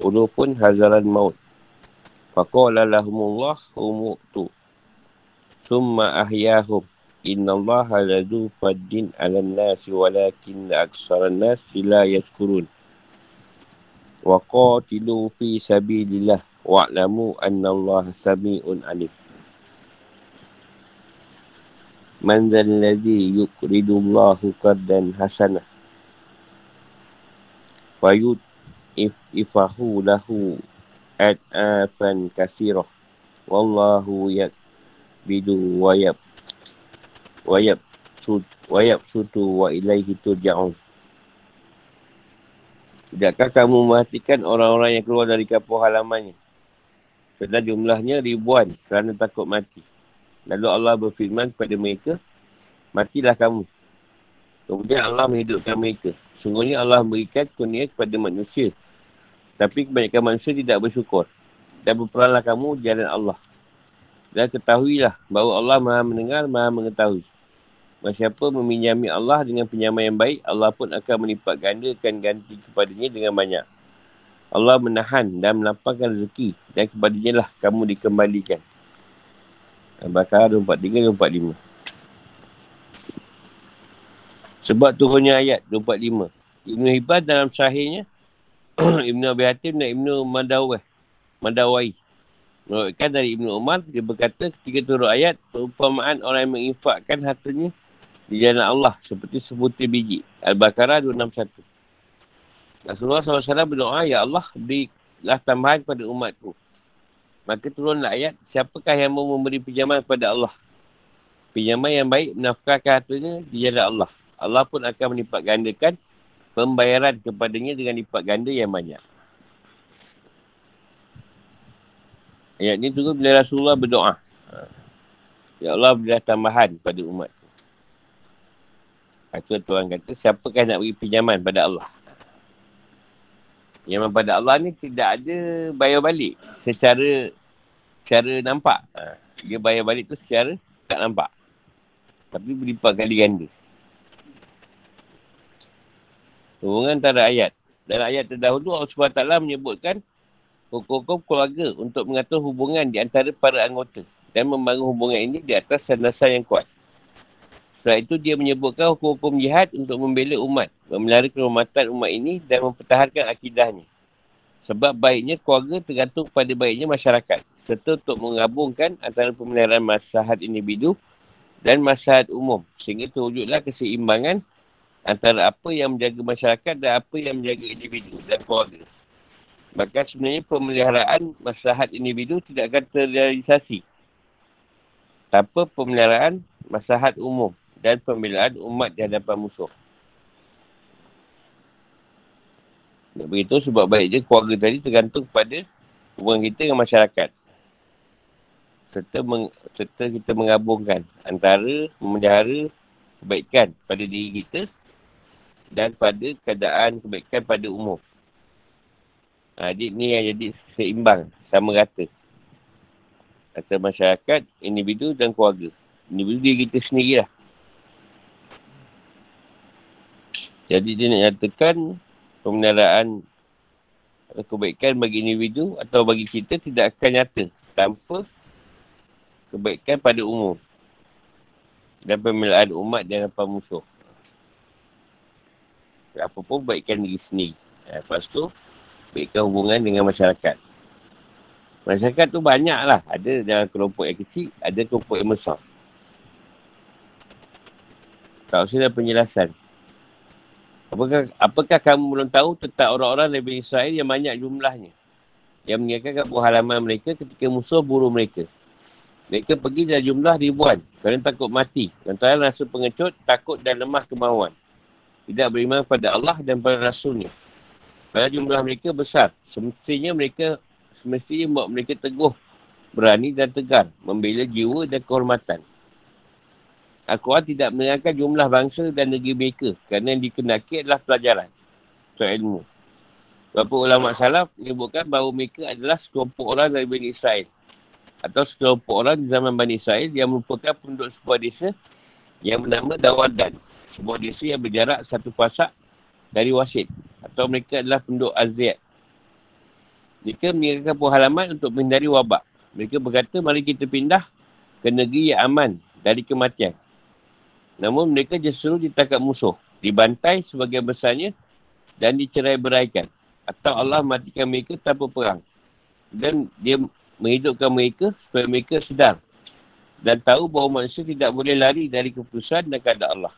Ulufun hazaran maut. Faqala lahumullah umutu. Summa ahyahum. Inna Allah lazu faddin ala nasi walakin aksaran nasi la yaskurun. Wa qatilu fi sabilillah wa'lamu anna Allah sami'un alim. Man zal ladzi yuqridu Allah qardan hasanah. Fayut if ifahu lahu at afan kathirah. Wallahu yak bidu wayab wayab sud wayab sutu wa ilaihi turja'un. Tidakkah kamu mematikan orang-orang yang keluar dari kampung halamannya? Sedang jumlahnya ribuan kerana takut mati. Lalu Allah berfirman kepada mereka, matilah kamu. Kemudian Allah menghidupkan mereka. Sungguhnya Allah memberikan kurnia kepada manusia. Tapi kebanyakan manusia tidak bersyukur. Dan berperanglah kamu jalan Allah. Dan ketahuilah bahawa Allah maha mendengar, maha mengetahui. Siapa meminjami Allah dengan pinjaman yang baik, Allah pun akan melipat gandakan ganti kepadanya dengan banyak. Allah menahan dan melapangkan rezeki dan kepadanya lah kamu dikembalikan. Al-Baqarah 243 245. Sebab turunnya ayat 245. Ibn Hibban dalam sahihnya Ibn Abi Hatim dan Ibn Madawai. Madawai. Menurutkan dari Ibn Umar, dia berkata ketika turun ayat, perumpamaan orang yang menginfakkan hartanya di jalan Allah seperti sebutir biji. Al-Baqarah 261. Rasulullah SAW berdoa, Ya Allah, berilah tambahan kepada umatku. Maka turunlah ayat, siapakah yang mau memberi pinjaman kepada Allah? Pinjaman yang baik menafkahkan hartanya di jalan Allah. Allah pun akan melipat gandakan pembayaran kepadanya dengan lipat ganda yang banyak. Ayat ini turun bila Rasulullah berdoa. Ya Allah berilah tambahan pada umat. Itu Tuhan kata, siapakah nak beri pinjaman pada Allah? Yang pada Allah ni tidak ada bayar balik secara secara nampak. Ha, dia bayar balik tu secara tak nampak. Tapi berlipat kali ganda. Hubungan antara ayat. Dalam ayat terdahulu Allah SWT menyebutkan hukum-hukum keluarga untuk mengatur hubungan di antara para anggota dan membangun hubungan ini di atas sandasan yang kuat. Setelah itu dia menyebutkan hukum-hukum jihad untuk membela umat, memelihara kehormatan umat ini dan mempertahankan akidahnya. Sebab baiknya keluarga tergantung pada baiknya masyarakat serta untuk menggabungkan antara pemeliharaan masyarakat individu dan masyarakat umum. Sehingga terwujudlah keseimbangan antara apa yang menjaga masyarakat dan apa yang menjaga individu dan keluarga. Bahkan sebenarnya pemeliharaan masyarakat individu tidak akan terrealisasi tanpa pemeliharaan masyarakat umum dan pembelaan umat di hadapan musuh. Begitu sebab baik je keluarga tadi tergantung kepada hubungan kita dengan masyarakat. Serta, meng, serta kita menggabungkan antara memelihara kebaikan pada diri kita dan pada keadaan kebaikan pada umum. Ha, jadi ni yang jadi seimbang, sama rata. Antara masyarakat, individu dan keluarga. Individu diri kita sendirilah. Jadi dia nak nyatakan pemeliharaan kebaikan bagi individu atau bagi kita tidak akan nyata tanpa kebaikan pada umum dan pemeliharaan umat dan apa musuh. Apa pun baikkan diri sendiri. Lepas tu, baikkan hubungan dengan masyarakat. Masyarakat tu banyak lah. Ada dalam kelompok yang kecil, ada kelompok yang besar. Tak usah penjelasan. Apakah, apakah kamu belum tahu tentang orang-orang dari Israel yang banyak jumlahnya? Yang meninggalkan kampung halaman mereka ketika musuh buru mereka. Mereka pergi dalam jumlah ribuan kerana takut mati. Antara rasa pengecut, takut dan lemah kemauan. Tidak beriman pada Allah dan pada Rasulnya. Pada jumlah mereka besar. Semestinya mereka semestinya buat mereka teguh, berani dan tegar. Membela jiwa dan kehormatan. Al-Quran tidak menerangkan jumlah bangsa dan negeri mereka kerana yang dikenaki adalah pelajaran soal ilmu. Beberapa ulama salaf menyebutkan bahawa mereka adalah sekelompok orang dari Bani Israel atau sekelompok orang di zaman Bani Israel yang merupakan penduduk sebuah desa yang bernama Dawadan. Sebuah desa yang berjarak satu pasak dari Wasid atau mereka adalah penduduk Azriat. Mereka meninggalkan halaman untuk menghindari wabak. Mereka berkata, mari kita pindah ke negeri yang aman dari kematian. Namun mereka justru ditangkap musuh, dibantai sebagai besarnya dan dicerai beraikan. Atau Allah matikan mereka tanpa perang. Dan dia menghidupkan mereka supaya mereka sedar. Dan tahu bahawa manusia tidak boleh lari dari keputusan dan keadaan Allah.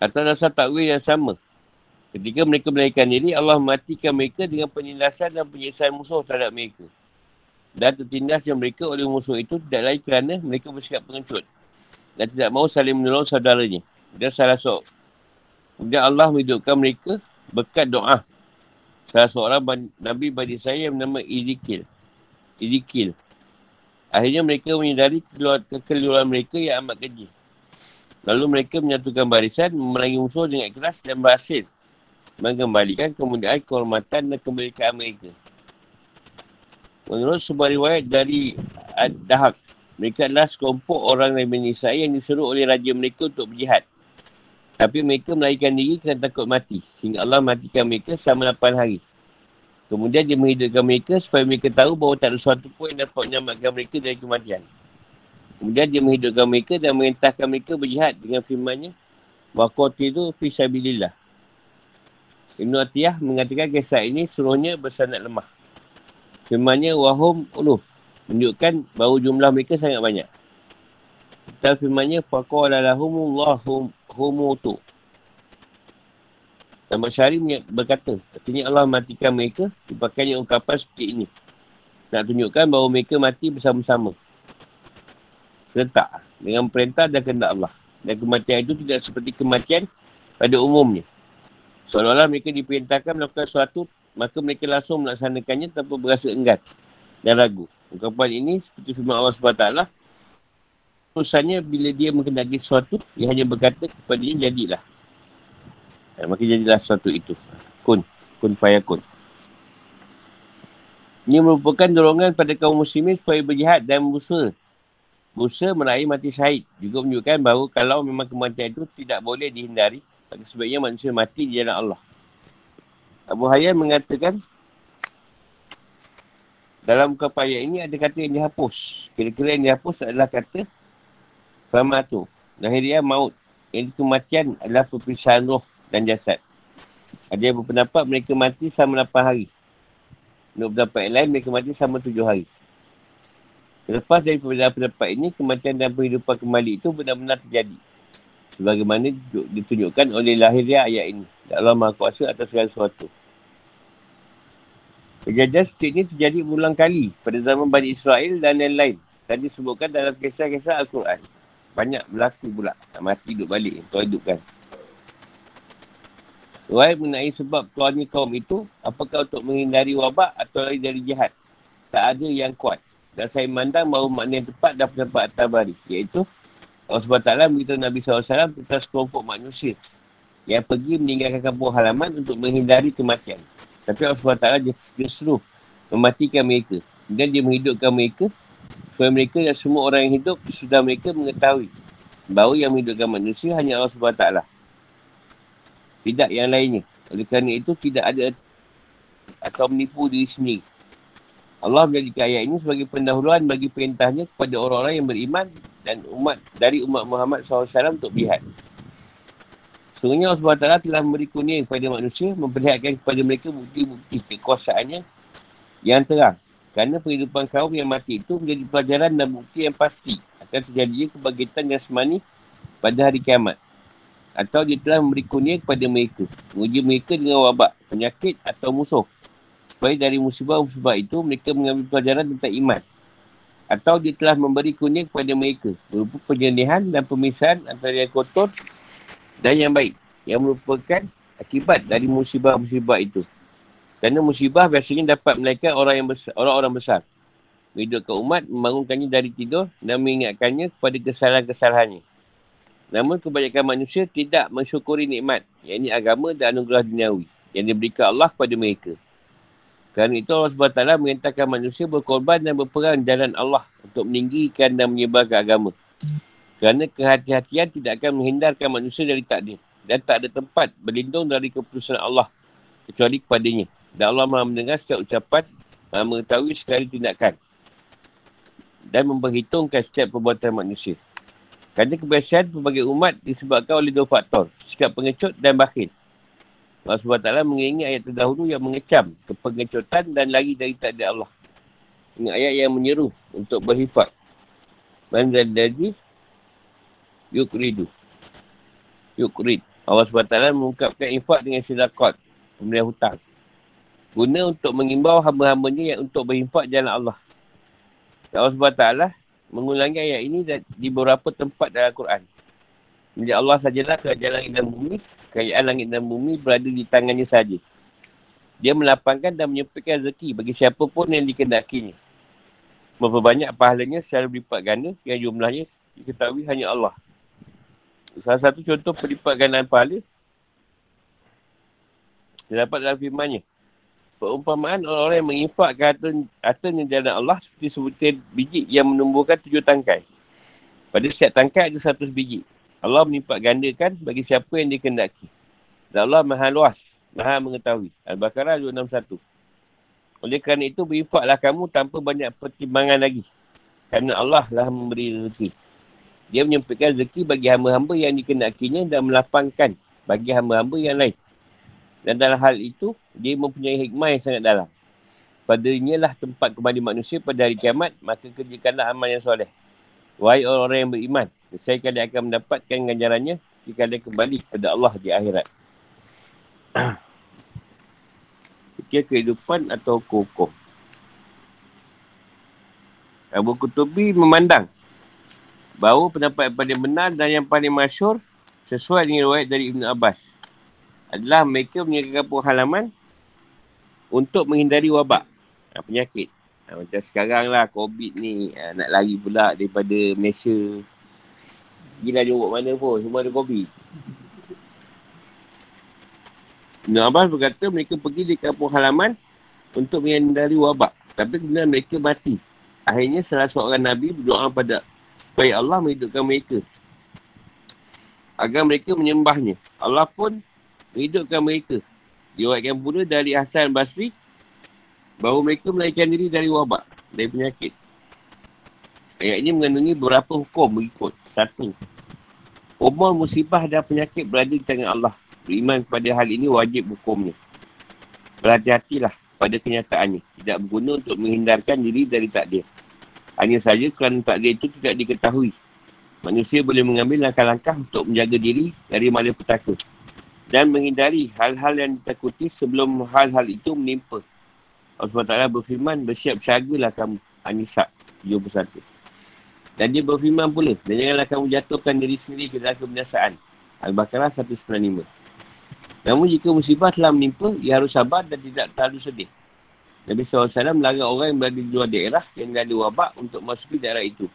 Atau rasa takwil yang sama. Ketika mereka melahirkan diri, Allah matikan mereka dengan penindasan dan penyiasaan musuh terhadap mereka. Dan tertindasnya mereka oleh musuh itu tidak lain kerana mereka bersikap pengecut. Dan tidak mahu saling menolong saudaranya. Dan salah seorang. Kemudian Allah menghidupkan mereka berkat doa. Salah seorang Nabi Bani saya yang bernama Izikil. Izikil. Akhirnya mereka menyadari kekeliruan mereka yang amat keji. Lalu mereka menyatukan barisan, memerangi musuh dengan ikhlas dan berhasil mengembalikan kemudian kehormatan dan kemerdekaan mereka. Menurut sebuah riwayat dari Ad-Dahak, mereka adalah sekelompok orang dari Bani Israel yang diseru oleh raja mereka untuk berjihad. Tapi mereka melarikan diri kerana takut mati. Sehingga Allah matikan mereka selama 8 hari. Kemudian dia menghidupkan mereka supaya mereka tahu bahawa tak ada sesuatu pun yang dapat menyelamatkan mereka dari kematian. Kemudian dia menghidupkan mereka dan merintahkan mereka berjihad dengan firmannya. Wakoti itu fisabilillah. Ibn Atiyah mengatakan kisah ini suruhnya bersanat lemah. Firmannya wahum uluh. Menunjukkan bahawa jumlah mereka sangat banyak. Dan firmannya faqala lahumullahu humutu. Dan Masyari berkata, katanya Allah matikan mereka, dipakainya ungkapan seperti ini. Nak tunjukkan bahawa mereka mati bersama-sama. Serentak dengan perintah dan kehendak Allah. Dan kematian itu tidak seperti kematian pada umumnya. Seolah-olah mereka diperintahkan melakukan sesuatu maka mereka langsung melaksanakannya tanpa berasa enggan dan ragu. Ungkapan ini seperti firman Allah SWT, urusannya bila dia mengendaki sesuatu, dia hanya berkata kepada dia, jadilah. Ya, maka jadilah sesuatu itu. Kun. Kun fayakun. Ini merupakan dorongan pada kaum muslimin supaya berjihad dan berusaha. Berusaha meraih mati syahid. Juga menunjukkan bahawa kalau memang kematian itu tidak boleh dihindari, maka sebaiknya manusia mati di jalan Allah. Abu Hayyan mengatakan dalam kapaya ini ada kata yang dihapus. Kira-kira yang dihapus adalah kata Famatu. Lahiriah maut. Yang kematian adalah perpisahan roh dan jasad. Ada yang berpendapat mereka mati sama 8 hari. Menurut pendapat lain, mereka mati sama 7 hari. Lepas dari perbezaan pendapat ini, kematian dan kehidupan kembali itu benar-benar terjadi. Sebagaimana ditunjukkan oleh lahirnya ayat ini. Allah Maha Kuasa atas segala sesuatu. Kejadian seperti ini terjadi berulang kali pada zaman Bani Israel dan lain-lain. Tadi disebutkan dalam kisah-kisah Al-Quran. Banyak berlaku pula. Nak mati hidup balik. Tuan hidupkan. Ruai mengenai sebab tuannya kaum itu, apakah untuk menghindari wabak atau lari dari jahat? Tak ada yang kuat. Dan saya memandang bahawa makna yang tepat dan pendapat At-Tabari. Iaitu, Allah SWT beritahu Nabi SAW tentang sekelompok manusia yang pergi meninggalkan kampung halaman untuk menghindari kematian. Tapi Allah SWT justru mematikan mereka. Dan dia menghidupkan mereka supaya mereka dan semua orang yang hidup sudah mereka mengetahui bahawa yang menghidupkan manusia hanya Allah SWT. Tidak yang lainnya. Oleh kerana itu tidak ada atau menipu diri sendiri. Allah menjadikan ayat ini sebagai pendahuluan bagi perintahnya kepada orang-orang yang beriman dan umat dari umat Muhammad SAW untuk lihat. Sungguhnya Allah SWT telah memberi kuning kepada manusia memperlihatkan kepada mereka bukti-bukti kekuasaannya yang terang. Kerana kehidupan kaum yang mati itu menjadi pelajaran dan bukti yang pasti akan terjadi kebangkitan yang semani pada hari kiamat. Atau dia telah memberi kuning kepada mereka. Menguji mereka dengan wabak, penyakit atau musuh supaya dari musibah-musibah itu mereka mengambil pelajaran tentang iman. Atau dia telah memberi kuning kepada mereka berupa penyenihan dan pemisahan antara yang kotor dan yang baik. Yang merupakan akibat dari musibah-musibah itu. Kerana musibah biasanya dapat menaikkan orang yang besar, orang-orang besar. Menghidupkan umat, membangunkannya dari tidur dan mengingatkannya kepada kesalahan-kesalahannya. Namun kebanyakan manusia tidak mensyukuri nikmat, yang ini agama dan anugerah duniawi yang diberikan Allah kepada mereka. Kerana itu Allah SWT mengintahkan manusia berkorban dan berperang jalan Allah untuk meninggikan dan menyebarkan agama. Kerana kehati-hatian tidak akan menghindarkan manusia dari takdir. Dan tak ada tempat berlindung dari keputusan Allah kecuali kepadanya. Dan Allah maha mendengar setiap ucapan, maha mengetahui sekali tindakan. Dan memperhitungkan setiap perbuatan manusia. Kerana kebiasaan pelbagai umat disebabkan oleh dua faktor. Sikap pengecut dan bakhil. Allah SWT mengingat ayat terdahulu yang mengecam kepengecutan dan lari dari takdir Allah. Ingat ayat yang menyeru untuk berhifat. Man zalladhi yukridu. Yukrid. Allah SWT mengungkapkan infak dengan silakot. Pembelian hutang. Guna untuk mengimbau hamba-hambanya yang untuk berinfak jalan Allah. Allah SWT mengulangi ayat ini di beberapa tempat dalam Al-Quran. Milik Allah sajalah kerajaan langit dan bumi. Kerajaan langit dan bumi berada di tangannya saja. Dia melapangkan dan menyempitkan rezeki bagi siapa pun yang dikendakinya. Berapa banyak pahalanya secara berlipat ganda yang jumlahnya diketahui hanya Allah. Salah satu contoh berlipat gandaan pahala terdapat dalam firmannya. Perumpamaan orang-orang yang mengimpak harta, hartanya jalan Allah seperti sebutir biji yang menumbuhkan tujuh tangkai. Pada setiap tangkai ada seratus biji. Allah menimpak gandakan bagi siapa yang dikendaki. Dan Allah maha luas, maha mengetahui. Al-Baqarah 261. Oleh kerana itu, berinfaklah kamu tanpa banyak pertimbangan lagi. Kerana Allah lah memberi rezeki. Dia menyempitkan rezeki bagi hamba-hamba yang dikenakinya dan melapangkan bagi hamba-hamba yang lain. Dan dalam hal itu, dia mempunyai hikmah yang sangat dalam. Padanya lah tempat kembali manusia pada hari kiamat, maka kerjakanlah amal yang soleh. Wahai orang-orang yang beriman, saya kalian akan mendapatkan ganjarannya jika kalian kembali kepada Allah di akhirat. Fikir kehidupan atau hukum. Abu Kutubi memandang bahawa pendapat yang paling benar dan yang paling masyur sesuai dengan riwayat dari Ibn Abbas adalah mereka meninggalkan kampung halaman untuk menghindari wabak penyakit. Ha, macam sekarang lah COVID ni ha, nak lari pula daripada Malaysia. Gila jumpa mana pun, semua ada COVID. Ibn Abbas berkata mereka pergi di kampung halaman untuk menghindari wabak. Tapi kemudian mereka mati. Akhirnya salah seorang Nabi berdoa pada supaya Allah menghidupkan mereka. Agar mereka menyembahnya. Allah pun menghidupkan mereka. Diwakilkan pula dari Hasan Basri bahawa mereka melarikan diri dari wabak, dari penyakit. Ayat ini mengandungi beberapa hukum berikut. Satu, umur musibah dan penyakit berada di tangan Allah. Beriman kepada hal ini wajib hukumnya. Berhati-hatilah pada kenyataannya. Tidak berguna untuk menghindarkan diri dari takdir. Hanya saja kerana takdir itu tidak diketahui. Manusia boleh mengambil langkah-langkah untuk menjaga diri dari malapetaka dan menghindari hal-hal yang ditakuti sebelum hal-hal itu menimpa. Allah SWT berfirman, bersiap siagalah kamu. Anisa 71. Dan dia berfirman pula, dan janganlah kamu jatuhkan diri sendiri ke dalam kebinasaan. Al-Baqarah 195. Namun jika musibah telah menimpa, ia harus sabar dan tidak terlalu sedih. Nabi SAW melarang orang yang berada di luar daerah yang ada wabak untuk masuk ke daerah itu.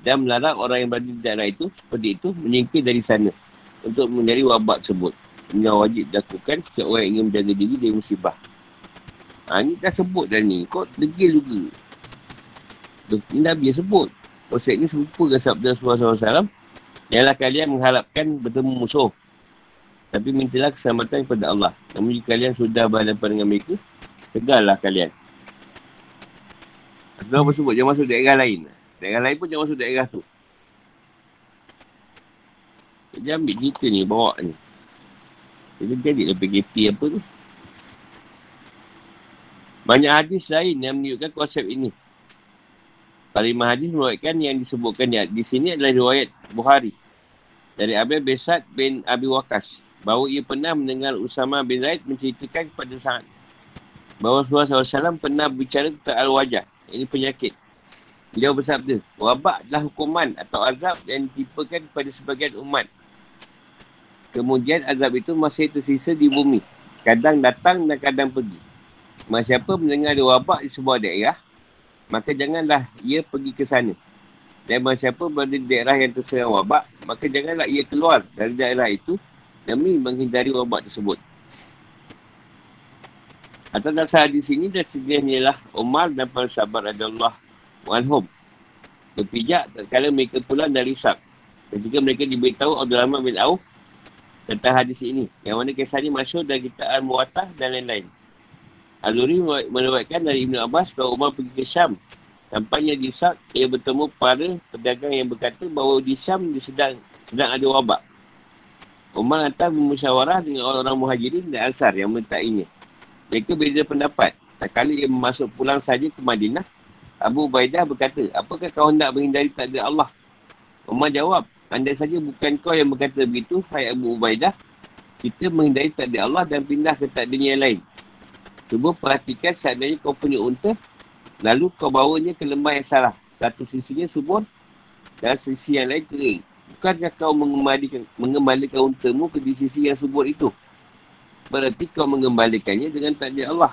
Dan melarang orang yang berada di daerah itu, seperti itu, menyingkir dari sana untuk menjadi wabak tersebut. Ini wajib dilakukan setiap orang ingin menjaga diri dari musibah. Ha, ni dah sebut dah ni. Kau degil juga. Ini Nabi yang sebut. Konsep ni serupa dengan sabda Rasulullah SAW. Janganlah kalian mengharapkan bertemu musuh. Tapi mintalah keselamatan kepada Allah. Namun jika kalian sudah berhadapan dengan mereka, tegallah kalian. Atau apa sebut, jangan masuk daerah lain. Daerah lain pun jangan masuk daerah tu. Dia ambil cerita ni, bawa ni. Jadi jadi lah PKP apa tu. Banyak hadis lain yang menunjukkan konsep ini. Kalimah hadis meruatkan yang disebutkan di, di sini adalah riwayat Bukhari. Dari Abi Besat bin Abi Waqas. Bahawa ia pernah mendengar Usama bin Zaid menceritakan kepada Sa'ad. Bahawa Rasulullah SAW pernah bicara tentang al-wajah. Ini penyakit. Dia bersabda, wabak adalah hukuman atau azab yang ditipakan kepada sebagian umat. Kemudian azab itu masih tersisa di bumi. Kadang datang dan kadang pergi. Masa siapa mendengar ada wabak di sebuah daerah, maka janganlah ia pergi ke sana. Dan masa siapa berada di daerah yang terserang wabak, maka janganlah ia keluar dari daerah itu demi menghindari wabak tersebut. Atau dasar di sini dan sejenis ialah Umar dan para sahabat Allah Wanhum. Berpijak kala mereka pulang dari Sab. Ketika mereka diberitahu Abdul Rahman bin Auf tentang hadis ini. Yang mana kisah ini masyur dan kita Al-Muwatah dan lain-lain. Al-Luri menerbatkan dari Ibn Abbas bahawa Umar pergi ke Syam. Tampaknya di Sa'd, ia bertemu para pedagang yang berkata bahawa di Syam dia sedang, sedang ada wabak. Umar hantar bermusyawarah dengan orang-orang muhajirin dan ansar yang mentakainya. Mereka beza pendapat. Tak kali ia masuk pulang saja ke Madinah, Abu Ubaidah berkata, apakah kau hendak menghindari takdir Allah? Umar jawab, anda saja bukan kau yang berkata begitu, hai Abu Ubaidah. Kita menghindari takdir Allah dan pindah ke takdirnya yang lain. Cuba perhatikan seandainya kau punya unta, lalu kau bawanya ke lembah yang salah. Satu sisinya subur dan sisi yang lain kering. Bukankah kau mengembalikan, mengembalikan untamu ke di sisi yang subur itu? Berarti kau mengembalikannya dengan takdir Allah.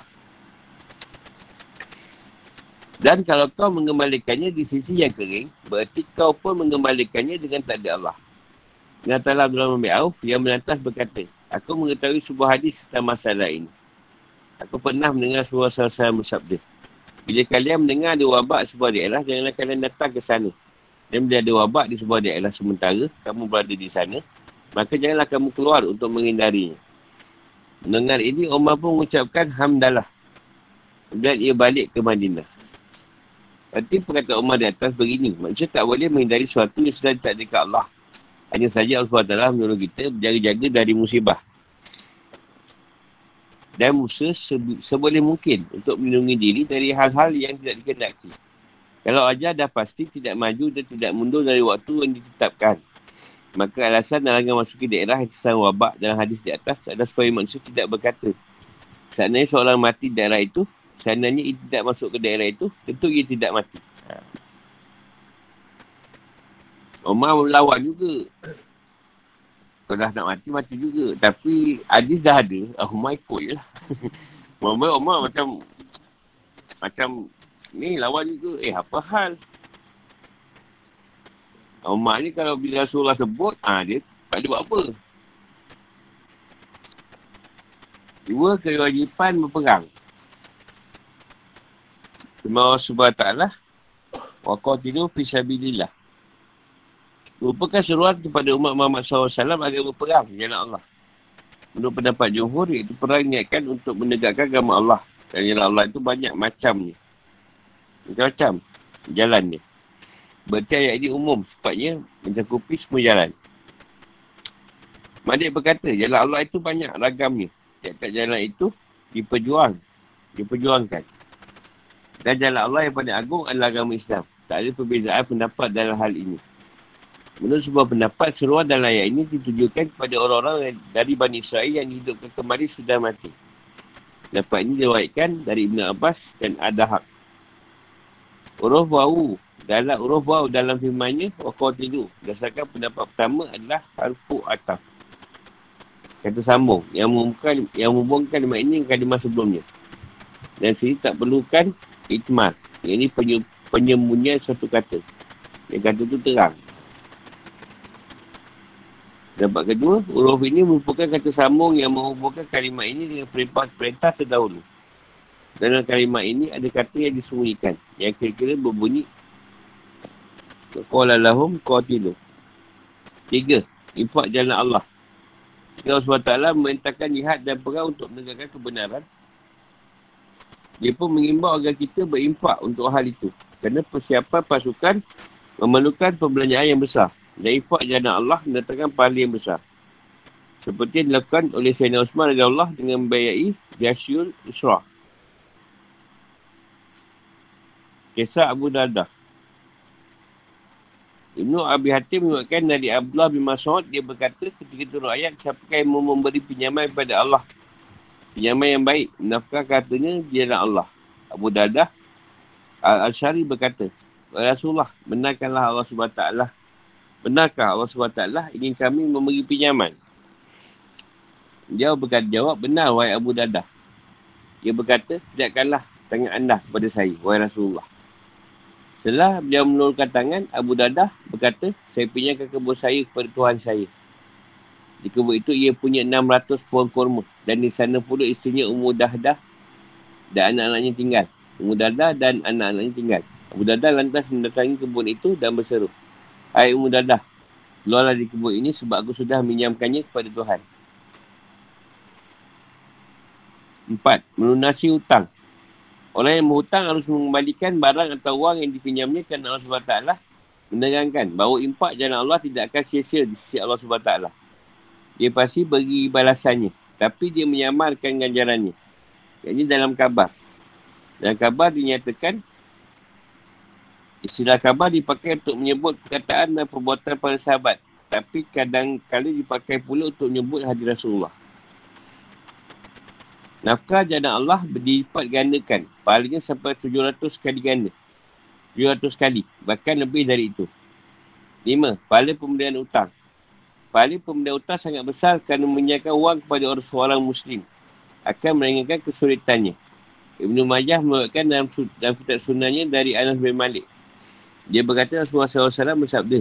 Dan kalau kau mengembalikannya di sisi yang kering, berarti kau pun mengembalikannya dengan takdir Allah. Nabi Abdullah bin Auf yang melantas berkata, Aku mengetahui sebuah hadis tentang masalah ini. Aku pernah mendengar sebuah salah bersabda. Bila kalian mendengar ada wabak sebuah daerah, janganlah kalian datang ke sana. Dan bila ada wabak di sebuah daerah sementara, kamu berada di sana, maka janganlah kamu keluar untuk menghindarinya. Mendengar ini, Umar pun mengucapkan hamdalah. Dan ia balik ke Madinah. Berarti perkataan Umar di atas begini. Maksudnya tak boleh menghindari sesuatu yang sudah tak dekat Allah. Hanya saja Allah SWT menyuruh kita berjaga-jaga dari musibah dan Musa se- seboleh mungkin untuk melindungi diri dari hal-hal yang tidak dikendaki. Kalau ajar dah pasti tidak maju dan tidak mundur dari waktu yang ditetapkan. Maka alasan larangan masuki daerah yang terserang wabak dalam hadis di atas adalah supaya manusia tidak berkata. Seandainya seorang mati di daerah itu, seandainya ia tidak masuk ke daerah itu, tentu ia tidak mati. Ha. Omar melawan juga. Kalau dah nak mati, mati juga. Tapi hadis dah ada. Ah, Umar ikut je lah. Umar, Umar macam... Macam... Ni lawan juga. Eh, apa hal? Umar ni kalau bila Rasulullah sebut, ah dia tak ada buat apa. Dua kewajipan berperang. Terima Allah subhanahu wa qatilu fi merupakan seruan kepada umat Muhammad SAW agar berperang jalan Allah. Menurut pendapat Johor, itu perang niatkan untuk menegakkan agama Allah. Dan jalan Allah itu banyak macamnya. Macam-macam jalan dia. Berarti ayat ini umum sepatnya mencakupi semua jalan. Madik berkata, jalan Allah itu banyak ragamnya. Tiap-tiap jalan itu diperjuang, diperjuangkan. Dan jalan Allah yang paling agung adalah agama Islam. tak ada perbezaan pendapat dalam hal ini. Menurut sebuah pendapat, seruan dalam ayat ini ditujukan kepada orang-orang dari Bani Israel yang hidupkan kembali sudah mati. Dapat ini diwaikan dari Ibn Abbas dan Adahak. Uruh wa'u dalam uruh wa'u dalam firmannya waqatilu. Berdasarkan pendapat pertama adalah harfu ataf. Kata sambung. Yang menghubungkan, yang menghubungkan kalimat ini dengan kalimat sebelumnya. Dan sini tak perlukan itmar. Ini penyembunyian suatu kata. Yang kata itu terang. Dapat kedua, huruf ini merupakan kata sambung yang menghubungkan kalimat ini dengan perintah-perintah terdahulu. Dalam kalimat ini ada kata yang disembunyikan. Yang kira-kira berbunyi Qala lahum qatilu. Tiga, infak jalan Allah. Allah SWT memerintahkan jihad dan perang untuk menegakkan kebenaran, dia pun mengimbau agar kita berimpak untuk hal itu. Kerana persiapan pasukan memerlukan pembelanjaan yang besar. Dan infak jana Allah mendatangkan pahala yang besar. Seperti yang dilakukan oleh Sayyidina Osman Allah dengan membayai Yasyul Isra. Kisah Abu Dardah. Ibnu Abi Hatim menguatkan dari Abdullah bin Mas'ud dia berkata ketika turun ayat siapa yang memberi pinjaman kepada Allah pinjaman yang baik nafkah katanya dia Allah Abu Dardah Al-Shari berkata Rasulullah benarkanlah Allah SWT Benarkah Allah SWT ingin kami memberi pinjaman? Dia berkata, jawab, benar wahai Abu Dadah. Dia berkata, tidakkanlah tangan anda kepada saya, wahai Rasulullah. Setelah beliau menurunkan tangan, Abu Dadah berkata, saya pinjamkan kebun saya kepada Tuhan saya. Di kebun itu, ia punya 600 pohon kurma. Dan di sana pula isterinya Ummu Dahdah dan anak-anaknya tinggal. Ummu Dahdah dan anak-anaknya tinggal. Abu Dadah lantas mendatangi kebun itu dan berseru. Hai Ummu Dadah, keluarlah di kebun ini sebab aku sudah minjamkannya kepada Tuhan. Empat, melunasi hutang. Orang yang berhutang harus mengembalikan barang atau wang yang dipinjamnya kerana Allah SWT menerangkan bahawa impak jalan Allah tidak akan sia-sia di sisi Allah SWT. Dia pasti bagi balasannya. Tapi dia menyamarkan ganjarannya. Ini dalam kabar. Dalam kabar dinyatakan Istilah khabar dipakai untuk menyebut perkataan dan perbuatan para sahabat. Tapi kadang-kali dipakai pula untuk menyebut hadir Rasulullah. Nafkah jana Allah berlipat gandakan. Pahalanya sampai 700 kali ganda. 700 kali. Bahkan lebih dari itu. Lima, pahala pemberian utang. Pahala pemberian utang sangat besar kerana menyiapkan wang kepada orang seorang Muslim. Akan meringankan kesulitannya. Ibn Majah mengatakan dalam, dalam kitab sunnahnya dari Anas bin Malik. Dia berkata Rasulullah SAW bersabda.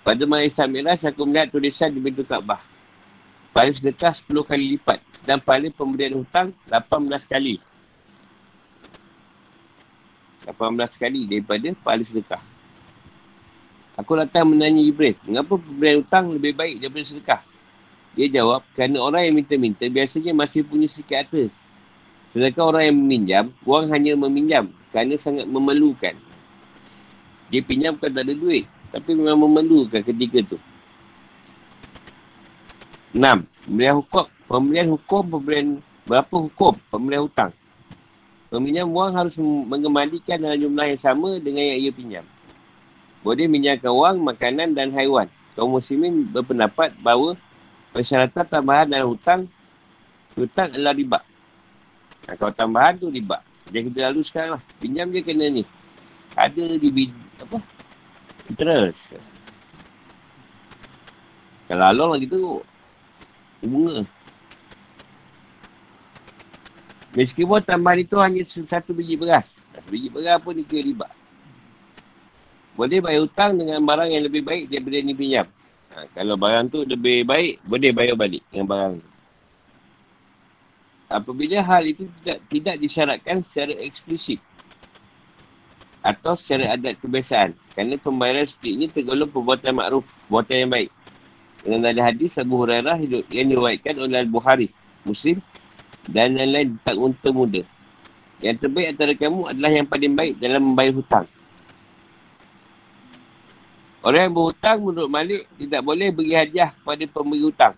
Pada malam Islam Mi'raj aku melihat tulisan di pintu Kaabah. Paling sedekah 10 kali lipat. Dan paling pemberian hutang 18 kali. 18 kali daripada paling sedekah. Aku datang menanya Ibrahim, mengapa pemberian hutang lebih baik daripada sedekah? Dia jawab, kerana orang yang minta-minta biasanya masih punya sikit harta. Sedangkan orang yang meminjam, wang hanya meminjam kerana sangat memerlukan. Dia pinjam bukan tak ada duit. Tapi memang memerlukan ketika tu. Enam. Pembelian hukum. Pembelian hukum, pembelian berapa hukum? Pembelian hutang. Peminjam wang harus mengembalikan dalam jumlah yang sama dengan yang ia pinjam. Boleh minjamkan wang, makanan dan haiwan. Kaum muslimin berpendapat bahawa persyaratan tambahan dalam hutang, hutang adalah riba. Nah, kalau tambahan tu riba. Jadi kita lalu sekarang lah. Pinjam dia kena ni. Ada di Interest. Kalau along lagi tu, bunga. Meskipun tambahan itu hanya satu biji beras. Biji beras pun ni riba. Boleh bayar hutang dengan barang yang lebih baik daripada ni pinjam. Ha, kalau barang tu lebih baik, boleh bayar balik dengan barang tu. Apabila hal itu tidak tidak disyaratkan secara eksplisit, atau secara adat kebiasaan. Kerana pembayaran seperti ini tergolong perbuatan makruf, perbuatan yang baik. Dengan ada hadis Abu Hurairah yang diwaikan oleh Al-Bukhari, Muslim dan lain-lain tak unta muda. Yang terbaik antara kamu adalah yang paling baik dalam membayar hutang. Orang yang berhutang menurut Malik tidak boleh beri hadiah kepada pemberi hutang.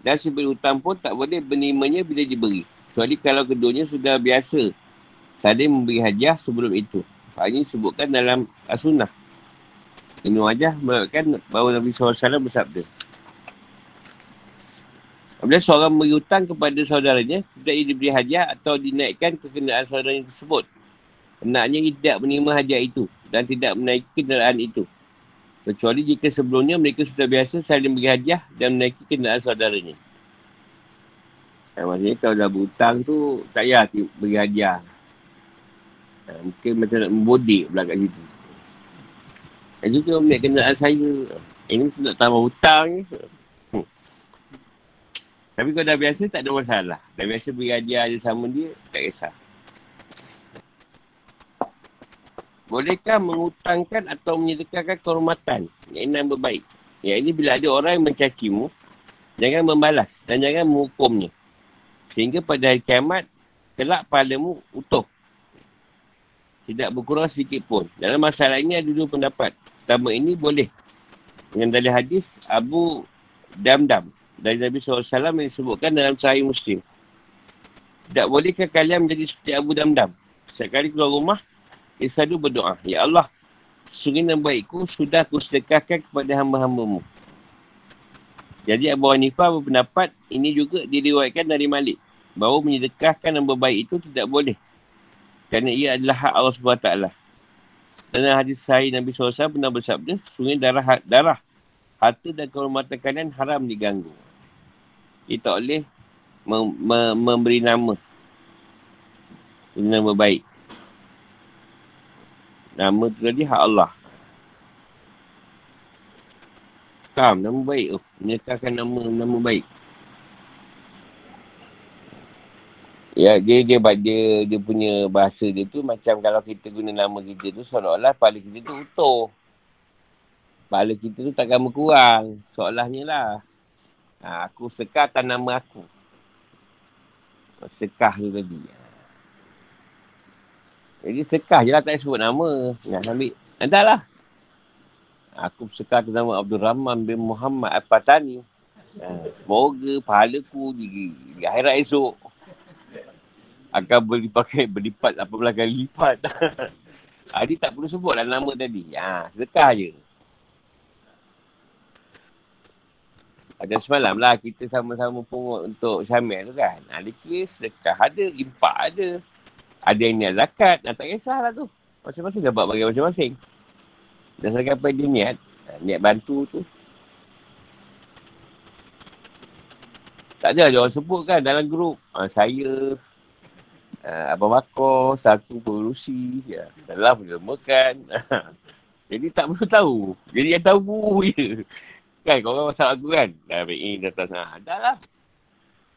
Dan si hutang pun tak boleh menerimanya bila diberi. Kecuali kalau keduanya sudah biasa saling memberi hadiah sebelum itu. Hal ini disebutkan dalam As-Sunnah. Ibn Majah mengatakan bahawa Nabi SAW bersabda. Apabila seorang beri hutang kepada saudaranya, tidak ia diberi hadiah atau dinaikkan kekenaan saudaranya tersebut. Hendaknya ia tidak menerima hadiah itu dan tidak menaiki kenderaan itu. Kecuali jika sebelumnya mereka sudah biasa saling beri hadiah dan menaiki kenderaan saudaranya. Ya, maksudnya kalau dah berhutang tu, tak payah beri hadiah. Ha, mungkin macam nak membodik pula kat situ. Dan juga ambil kenderaan saya. Ini nak tambah hutang ni. Hmm. Tapi kalau dah biasa, tak ada masalah. Dah biasa beri hadiah je sama dia, tak kisah. Bolehkah mengutangkan atau menyedekahkan kehormatan yang berbaik? Ya, ini bila ada orang yang mencacimu, jangan membalas dan jangan menghukumnya. Sehingga pada hari kiamat, kelak padamu utuh. Tidak berkurang sedikit pun. Dalam masalah ini ada dua pendapat. Pertama ini boleh. Dengan dalil hadis Abu Damdam dari Nabi SAW yang disebutkan dalam sahih Muslim. Tidak bolehkah kalian menjadi seperti Abu Damdam? Sekali keluar rumah, Isadu berdoa. Ya Allah, sesungguhnya baikku sudah aku sedekahkan kepada hamba-hambamu. Jadi Abu Hanifah berpendapat ini juga diriwayatkan dari Malik bahawa menyedekahkan yang berbaik itu tidak boleh. Kerana ia adalah hak Allah SWT. Dalam hadis sahih Nabi SAW pernah bersabda, sungai darah, darah, harta dan kehormatan kalian haram diganggu. Ia tak boleh mem- mem- memberi nama. Nama baik. Nama tu tadi hak Allah. Kam, nama baik tu. Menyekahkan nama, nama baik. Ya, dia, dia, dia, dia punya bahasa dia tu macam kalau kita guna nama kita tu seolah-olah kepala kita tu utuh. Kepala kita tu takkan berkurang. Seolahnya lah. Ha, aku sekahkan nama aku. Sekah tu tadi. Jadi sekah je lah tak sebut nama. Nak ambil. Nanti lah. Aku sekah nama Abdul Rahman bin Muhammad Al-Fatani. Ha, semoga pahalaku di, di akhirat esok akan pakai berlipat 18 kali lipat. Adi ah, tak perlu sebut lah nama tadi. Ha, sedekah je. Ada semalam lah kita sama-sama pungut untuk Syamil tu kan. Ada kes, sedekah ada, impak ada. Ada yang niat zakat. Nah, tak kisahlah tu. Masing-masing dapat bagi masing-masing. Dan apa dia niat. Niat bantu tu. Tak ada lah orang sebut kan dalam grup. Ha, saya, uh, Abang Bakor, satu pengurusi, ya. dalam makan. Jadi tak perlu tahu. Jadi yang tahu je. Kan, kau orang masak aku kan? Dah ambil ini, dah sana. Dah lah.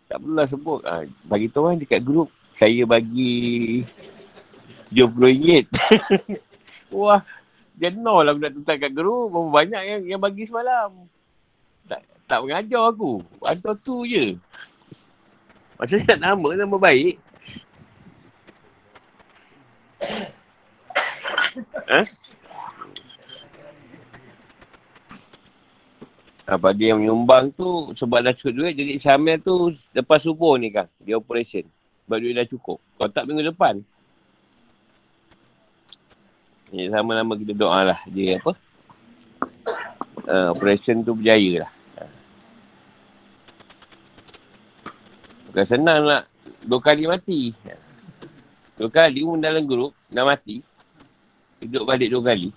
Tak perlulah sebut. Ha, bagi tu orang dekat grup, saya bagi RM70. Wah, dia nol lah nak tuntang kat grup. Berapa banyak yang, yang bagi semalam. Tak, tak mengajar aku. Hantar tu je. Macam nak nama, nama baik. Ha? Apa dia menyumbang tu sebab dah cukup duit jadi Syamil tu lepas subuh ni kan dia operation. Sebab duit dah cukup. Kalau tak minggu depan. Ni sama-sama kita doa lah dia apa. Uh, operation tu berjaya lah. Bukan senang nak dua kali mati. Dua kali pun dalam grup nak mati. Duduk balik dua kali.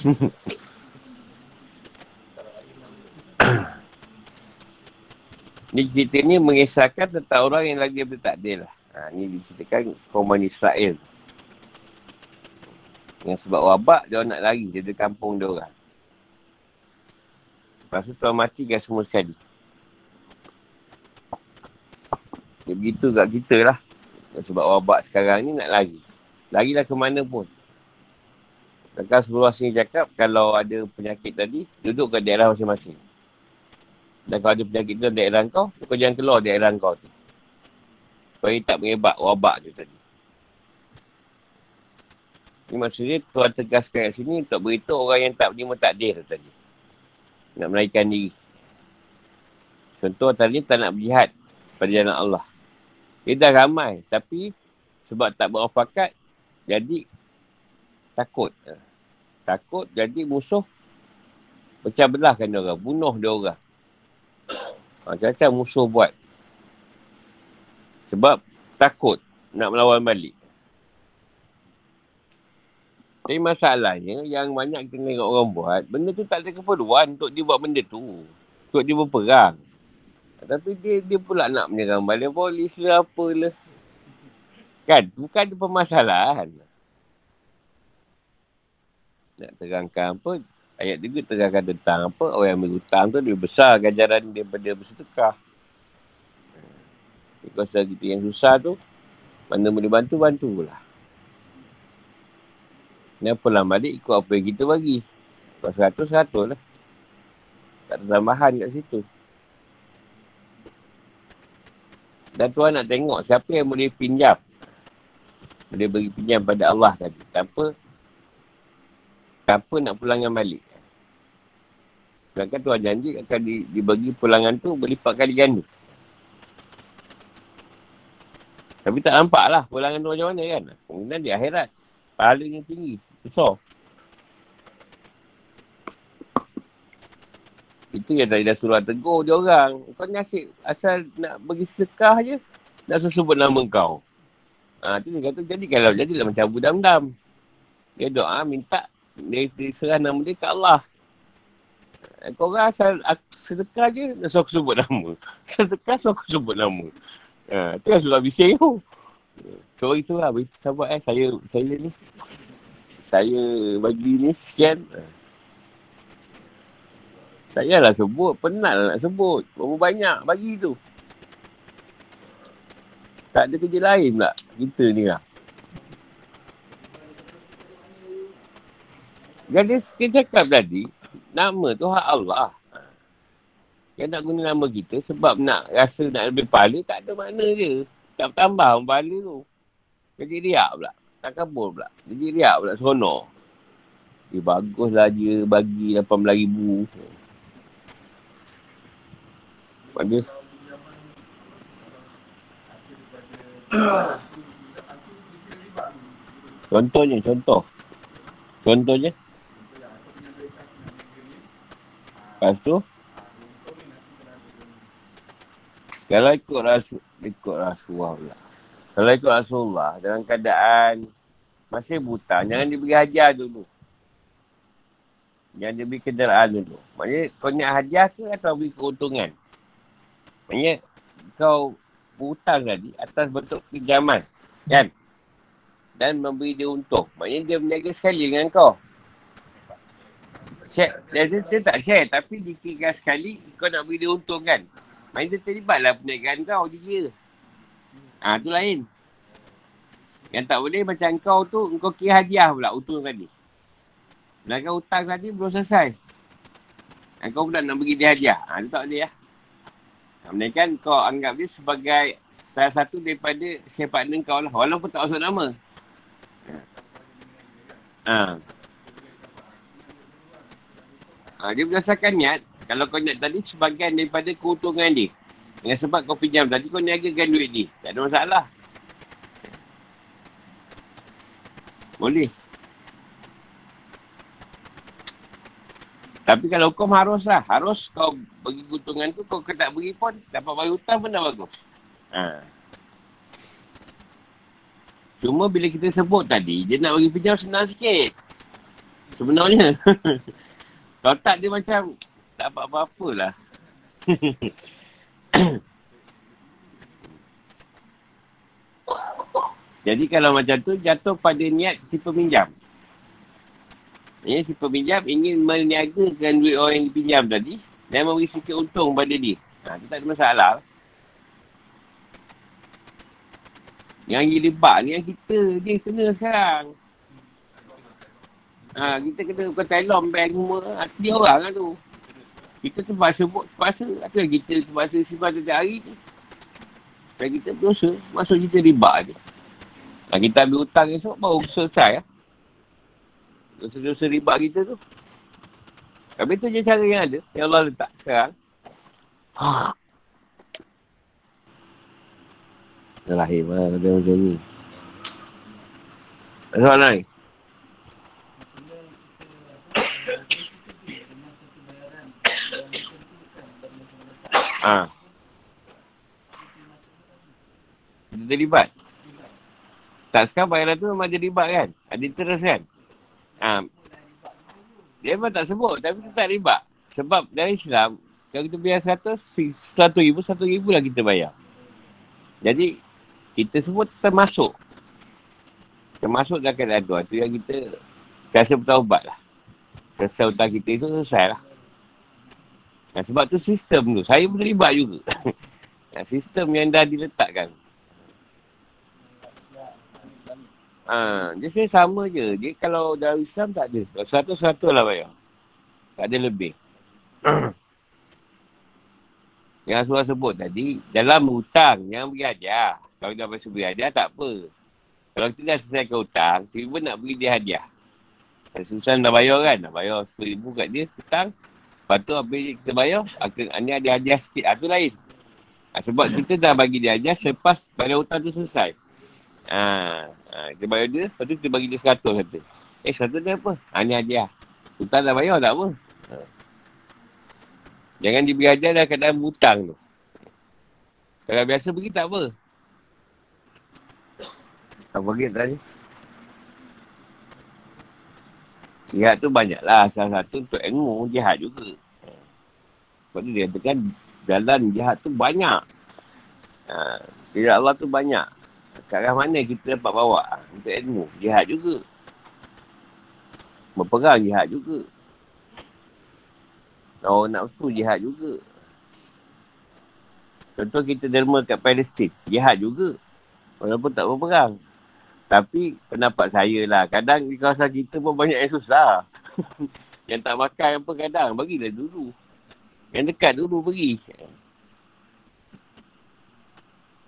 ni cerita ni mengisahkan tentang orang yang lagi bertakdir lah. Ha, ni diceritakan kaum Israel. Yang sebab wabak, dia nak lari dari kampung dia orang. Lepas tu tuan mati kan semua sekali. Dia begitu kat kita lah. Sebab wabak sekarang ni nak lari. Larilah ke mana pun. Takkan seluruh sini cakap kalau ada penyakit tadi, duduk ke daerah masing-masing. Dan kalau ada penyakit tu daerah kau, kau jangan keluar daerah kau tu. Supaya tak mengebak wabak tu tadi. Ini maksudnya Tuhan tegaskan kat sini untuk beritahu orang yang tak berima takdir tu tadi. Nak menaikkan diri. Contoh tadi tak nak berjihad pada jalan Allah. Dia dah ramai. Tapi Sebab tak berfakat, jadi takut. Takut jadi musuh pecah belahkan dia orang. Bunuh dia orang. Macam-macam musuh buat. Sebab takut nak melawan balik. Tapi masalahnya yang banyak kita tengok orang buat, benda tu tak ada keperluan untuk dia buat benda tu. Untuk dia berperang. Tapi dia dia pula nak menyerang balik polis lah apalah. Kan? Bukan ada permasalahan. Nak terangkan apa, ayat juga terangkan tentang apa, orang yang ambil hutang tu lebih besar ganjaran daripada bersedekah. Kalau kita yang susah tu, mana boleh bantu, bantulah. Ni pulang balik ikut apa yang kita bagi. Kalau seratus, seratus lah. Tak ada tambahan kat situ. Dan Tuhan nak tengok siapa yang boleh pinjam. Boleh bagi pinjam pada Allah tadi. Tanpa, tanpa nak pulangkan balik. Sedangkan Tuhan janji akan di, dibagi pulangan tu berlipat kali ganda. Tapi tak nampak lah pulangan tu macam mana kan. Kemudian di akhirat. Pahalanya tinggi. Besar. Itu yang tadi dah suruh tegur dia orang. Kau ni asyik asal nak bagi sekah je. Nak suruh sebut nama kau. Ha, tu dia kata jadi kalau jadilah macam Abu Dam-Dam. Dia doa minta dia, dia serah nama dia ke Allah. Kau orang asal sedekah je nak suruh sebut nama. Sedekah suruh aku sebut nama. Ha, tu yang suruh bising tu. So itu lah. Sahabat eh. Saya, saya ni saya bagi ni sekian. Saya lah sebut, penat lah nak sebut. Berapa banyak bagi tu. Tak ada kerja lain pula. Kita ni lah. Jadi kita cakap tadi, nama tu hak Allah. Yang nak guna nama kita sebab nak rasa nak lebih pahala, tak ada makna je. Tak tambah pahala tu. Jadi riak pula. Tak kabur pula. Jadi riak pula seronok. Eh baguslah dia bagi RM18,000. Pada. Contohnya, contoh. Contohnya. Lepas tu. Kalau ikut rasul, ikut rasuah pula. Kalau ikut Rasulullah dalam keadaan masih buta, jangan diberi hadiah dulu. Jangan diberi kenderaan dulu. Maksudnya kau nak hadiah ke atau beri keuntungan? Maksudnya kau hutang tadi atas bentuk pinjaman. Kan? Dan memberi dia untung. Maksudnya dia berniaga sekali dengan kau. Share. Dia, dia, tak share tapi dikira sekali kau nak beri dia untung kan. Maksudnya terlibatlah perniagaan kau je dia. Ha, tu lain. Yang tak boleh macam kau tu, kau kira hadiah pula untung tadi. Sedangkan hutang tadi belum selesai. Dan kau pula nak bagi dia hadiah. Ha, tu tak boleh lah. Ya? Kan kau anggap dia sebagai salah satu daripada share partner kau lah. Walaupun tak masuk nama. Ha. Ha, dia berdasarkan niat, kalau kau niat tadi sebagian daripada keuntungan dia. Dengan sebab kau pinjam tadi, kau niagakan duit ni. Tak ada masalah. Boleh. Tapi kalau kau harus lah. Harus kau bagi keuntungan tu, kau tak beri pun, dapat bayar hutang pun dah bagus. Ha. Cuma bila kita sebut tadi, dia nak bagi pinjam senang sikit. Sebenarnya. kalau tak dia macam, tak apa-apa lah. Jadi kalau macam tu jatuh pada niat si peminjam. Ya, si peminjam ingin meniagakan duit orang yang dipinjam tadi dan memberi sikit untung pada dia. Ha, itu tak ada masalah. Yang gila bak ni yang kita dia kena sekarang. Ha, kita kena bukan telom bank semua. Dia orang lah tu. Kita terpaksa buat terpaksa. Atau kita terpaksa simpan setiap hari tu. Dan kita berdosa. Masuk kita riba je. Ha, kita ambil hutang esok baru selesai. Ya? Dosa-dosa riba kita tu. Tapi tu je cara yang ada. Yang Allah letak sekarang. Terlahir lah dia macam ni. Soalan lain? Ha. Kita terlibat. Tak sekarang bayaran tu memang terlibat kan? Ada interest kan? Ha. Dia memang tak sebut tapi kita tak terlibat. Sebab dari Islam, kalau kita bayar seratus, seratus ribu, satu ribu lah kita bayar. Jadi, kita semua termasuk. Termasuk dalam keadaan tu. Itu yang kita rasa bertaubat lah. Rasa hutang kita itu selesai lah. Nah, sebab tu sistem tu. Saya pun terlibat juga. nah, sistem yang dah diletakkan. Ha, dia saya sama je. Dia kalau dalam Islam tak ada. Satu-satu lah bayar. Tak ada lebih. yang Rasulullah sebut tadi, dalam hutang yang beri hadiah. Kalau dah berasa beri hadiah, tak apa. Kalau kita dah selesaikan hutang, tiba nak beri dia hadiah. Susah dah bayar kan? Nak bayar RM10,000 kat dia, hutang. Lepas tu apa yang kita bayar, hanya ada hadiah sikit. Itu ah, lain. Ha, sebab kita dah bagi dia hadiah selepas bayar hutang tu selesai. Ha, ha, kita bayar dia, lepas tu kita bagi dia seratus kata. Eh, satu dia apa? Ha, ni hadiah. Hutang dah bayar tak apa. Ha. Jangan diberi hadiah dalam keadaan hutang tu. Kalau biasa pergi tak apa. Tak pergi tadi. Jihad tu banyak lah. Salah satu untuk ilmu jihad juga. Sebab tu dia katakan jalan jihad tu banyak. Ha, tidak Allah tu banyak. Ke arah mana kita dapat bawa untuk ilmu? Jihad juga. Berperang jihad juga. Oh nak usul jihad juga. Contoh kita derma kat Palestin. Jihad juga. Walaupun tak berperang. Tapi pendapat saya lah, kadang di kawasan kita pun banyak yang susah. yang tak makan apa kadang, bagilah dulu. Yang dekat dulu beri.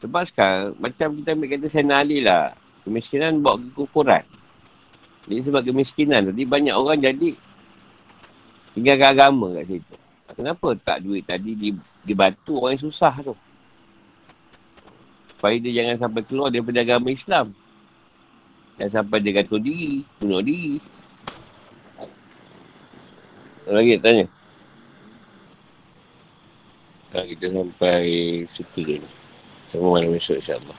Sebab sekarang, macam kita ambil kata Sayyidina Ali lah. Kemiskinan bawa kekufuran. Jadi sebab kemiskinan tadi banyak orang jadi tinggalkan agama kat situ. Kenapa tak duit tadi dibantu orang yang susah tu? Supaya dia jangan sampai keluar daripada agama Islam. Dan sampai dia gantung diri, bunuh diri. Lagi tanya. Kita sampai situ dulu. Sama malam esok insyaAllah.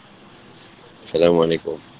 Assalamualaikum.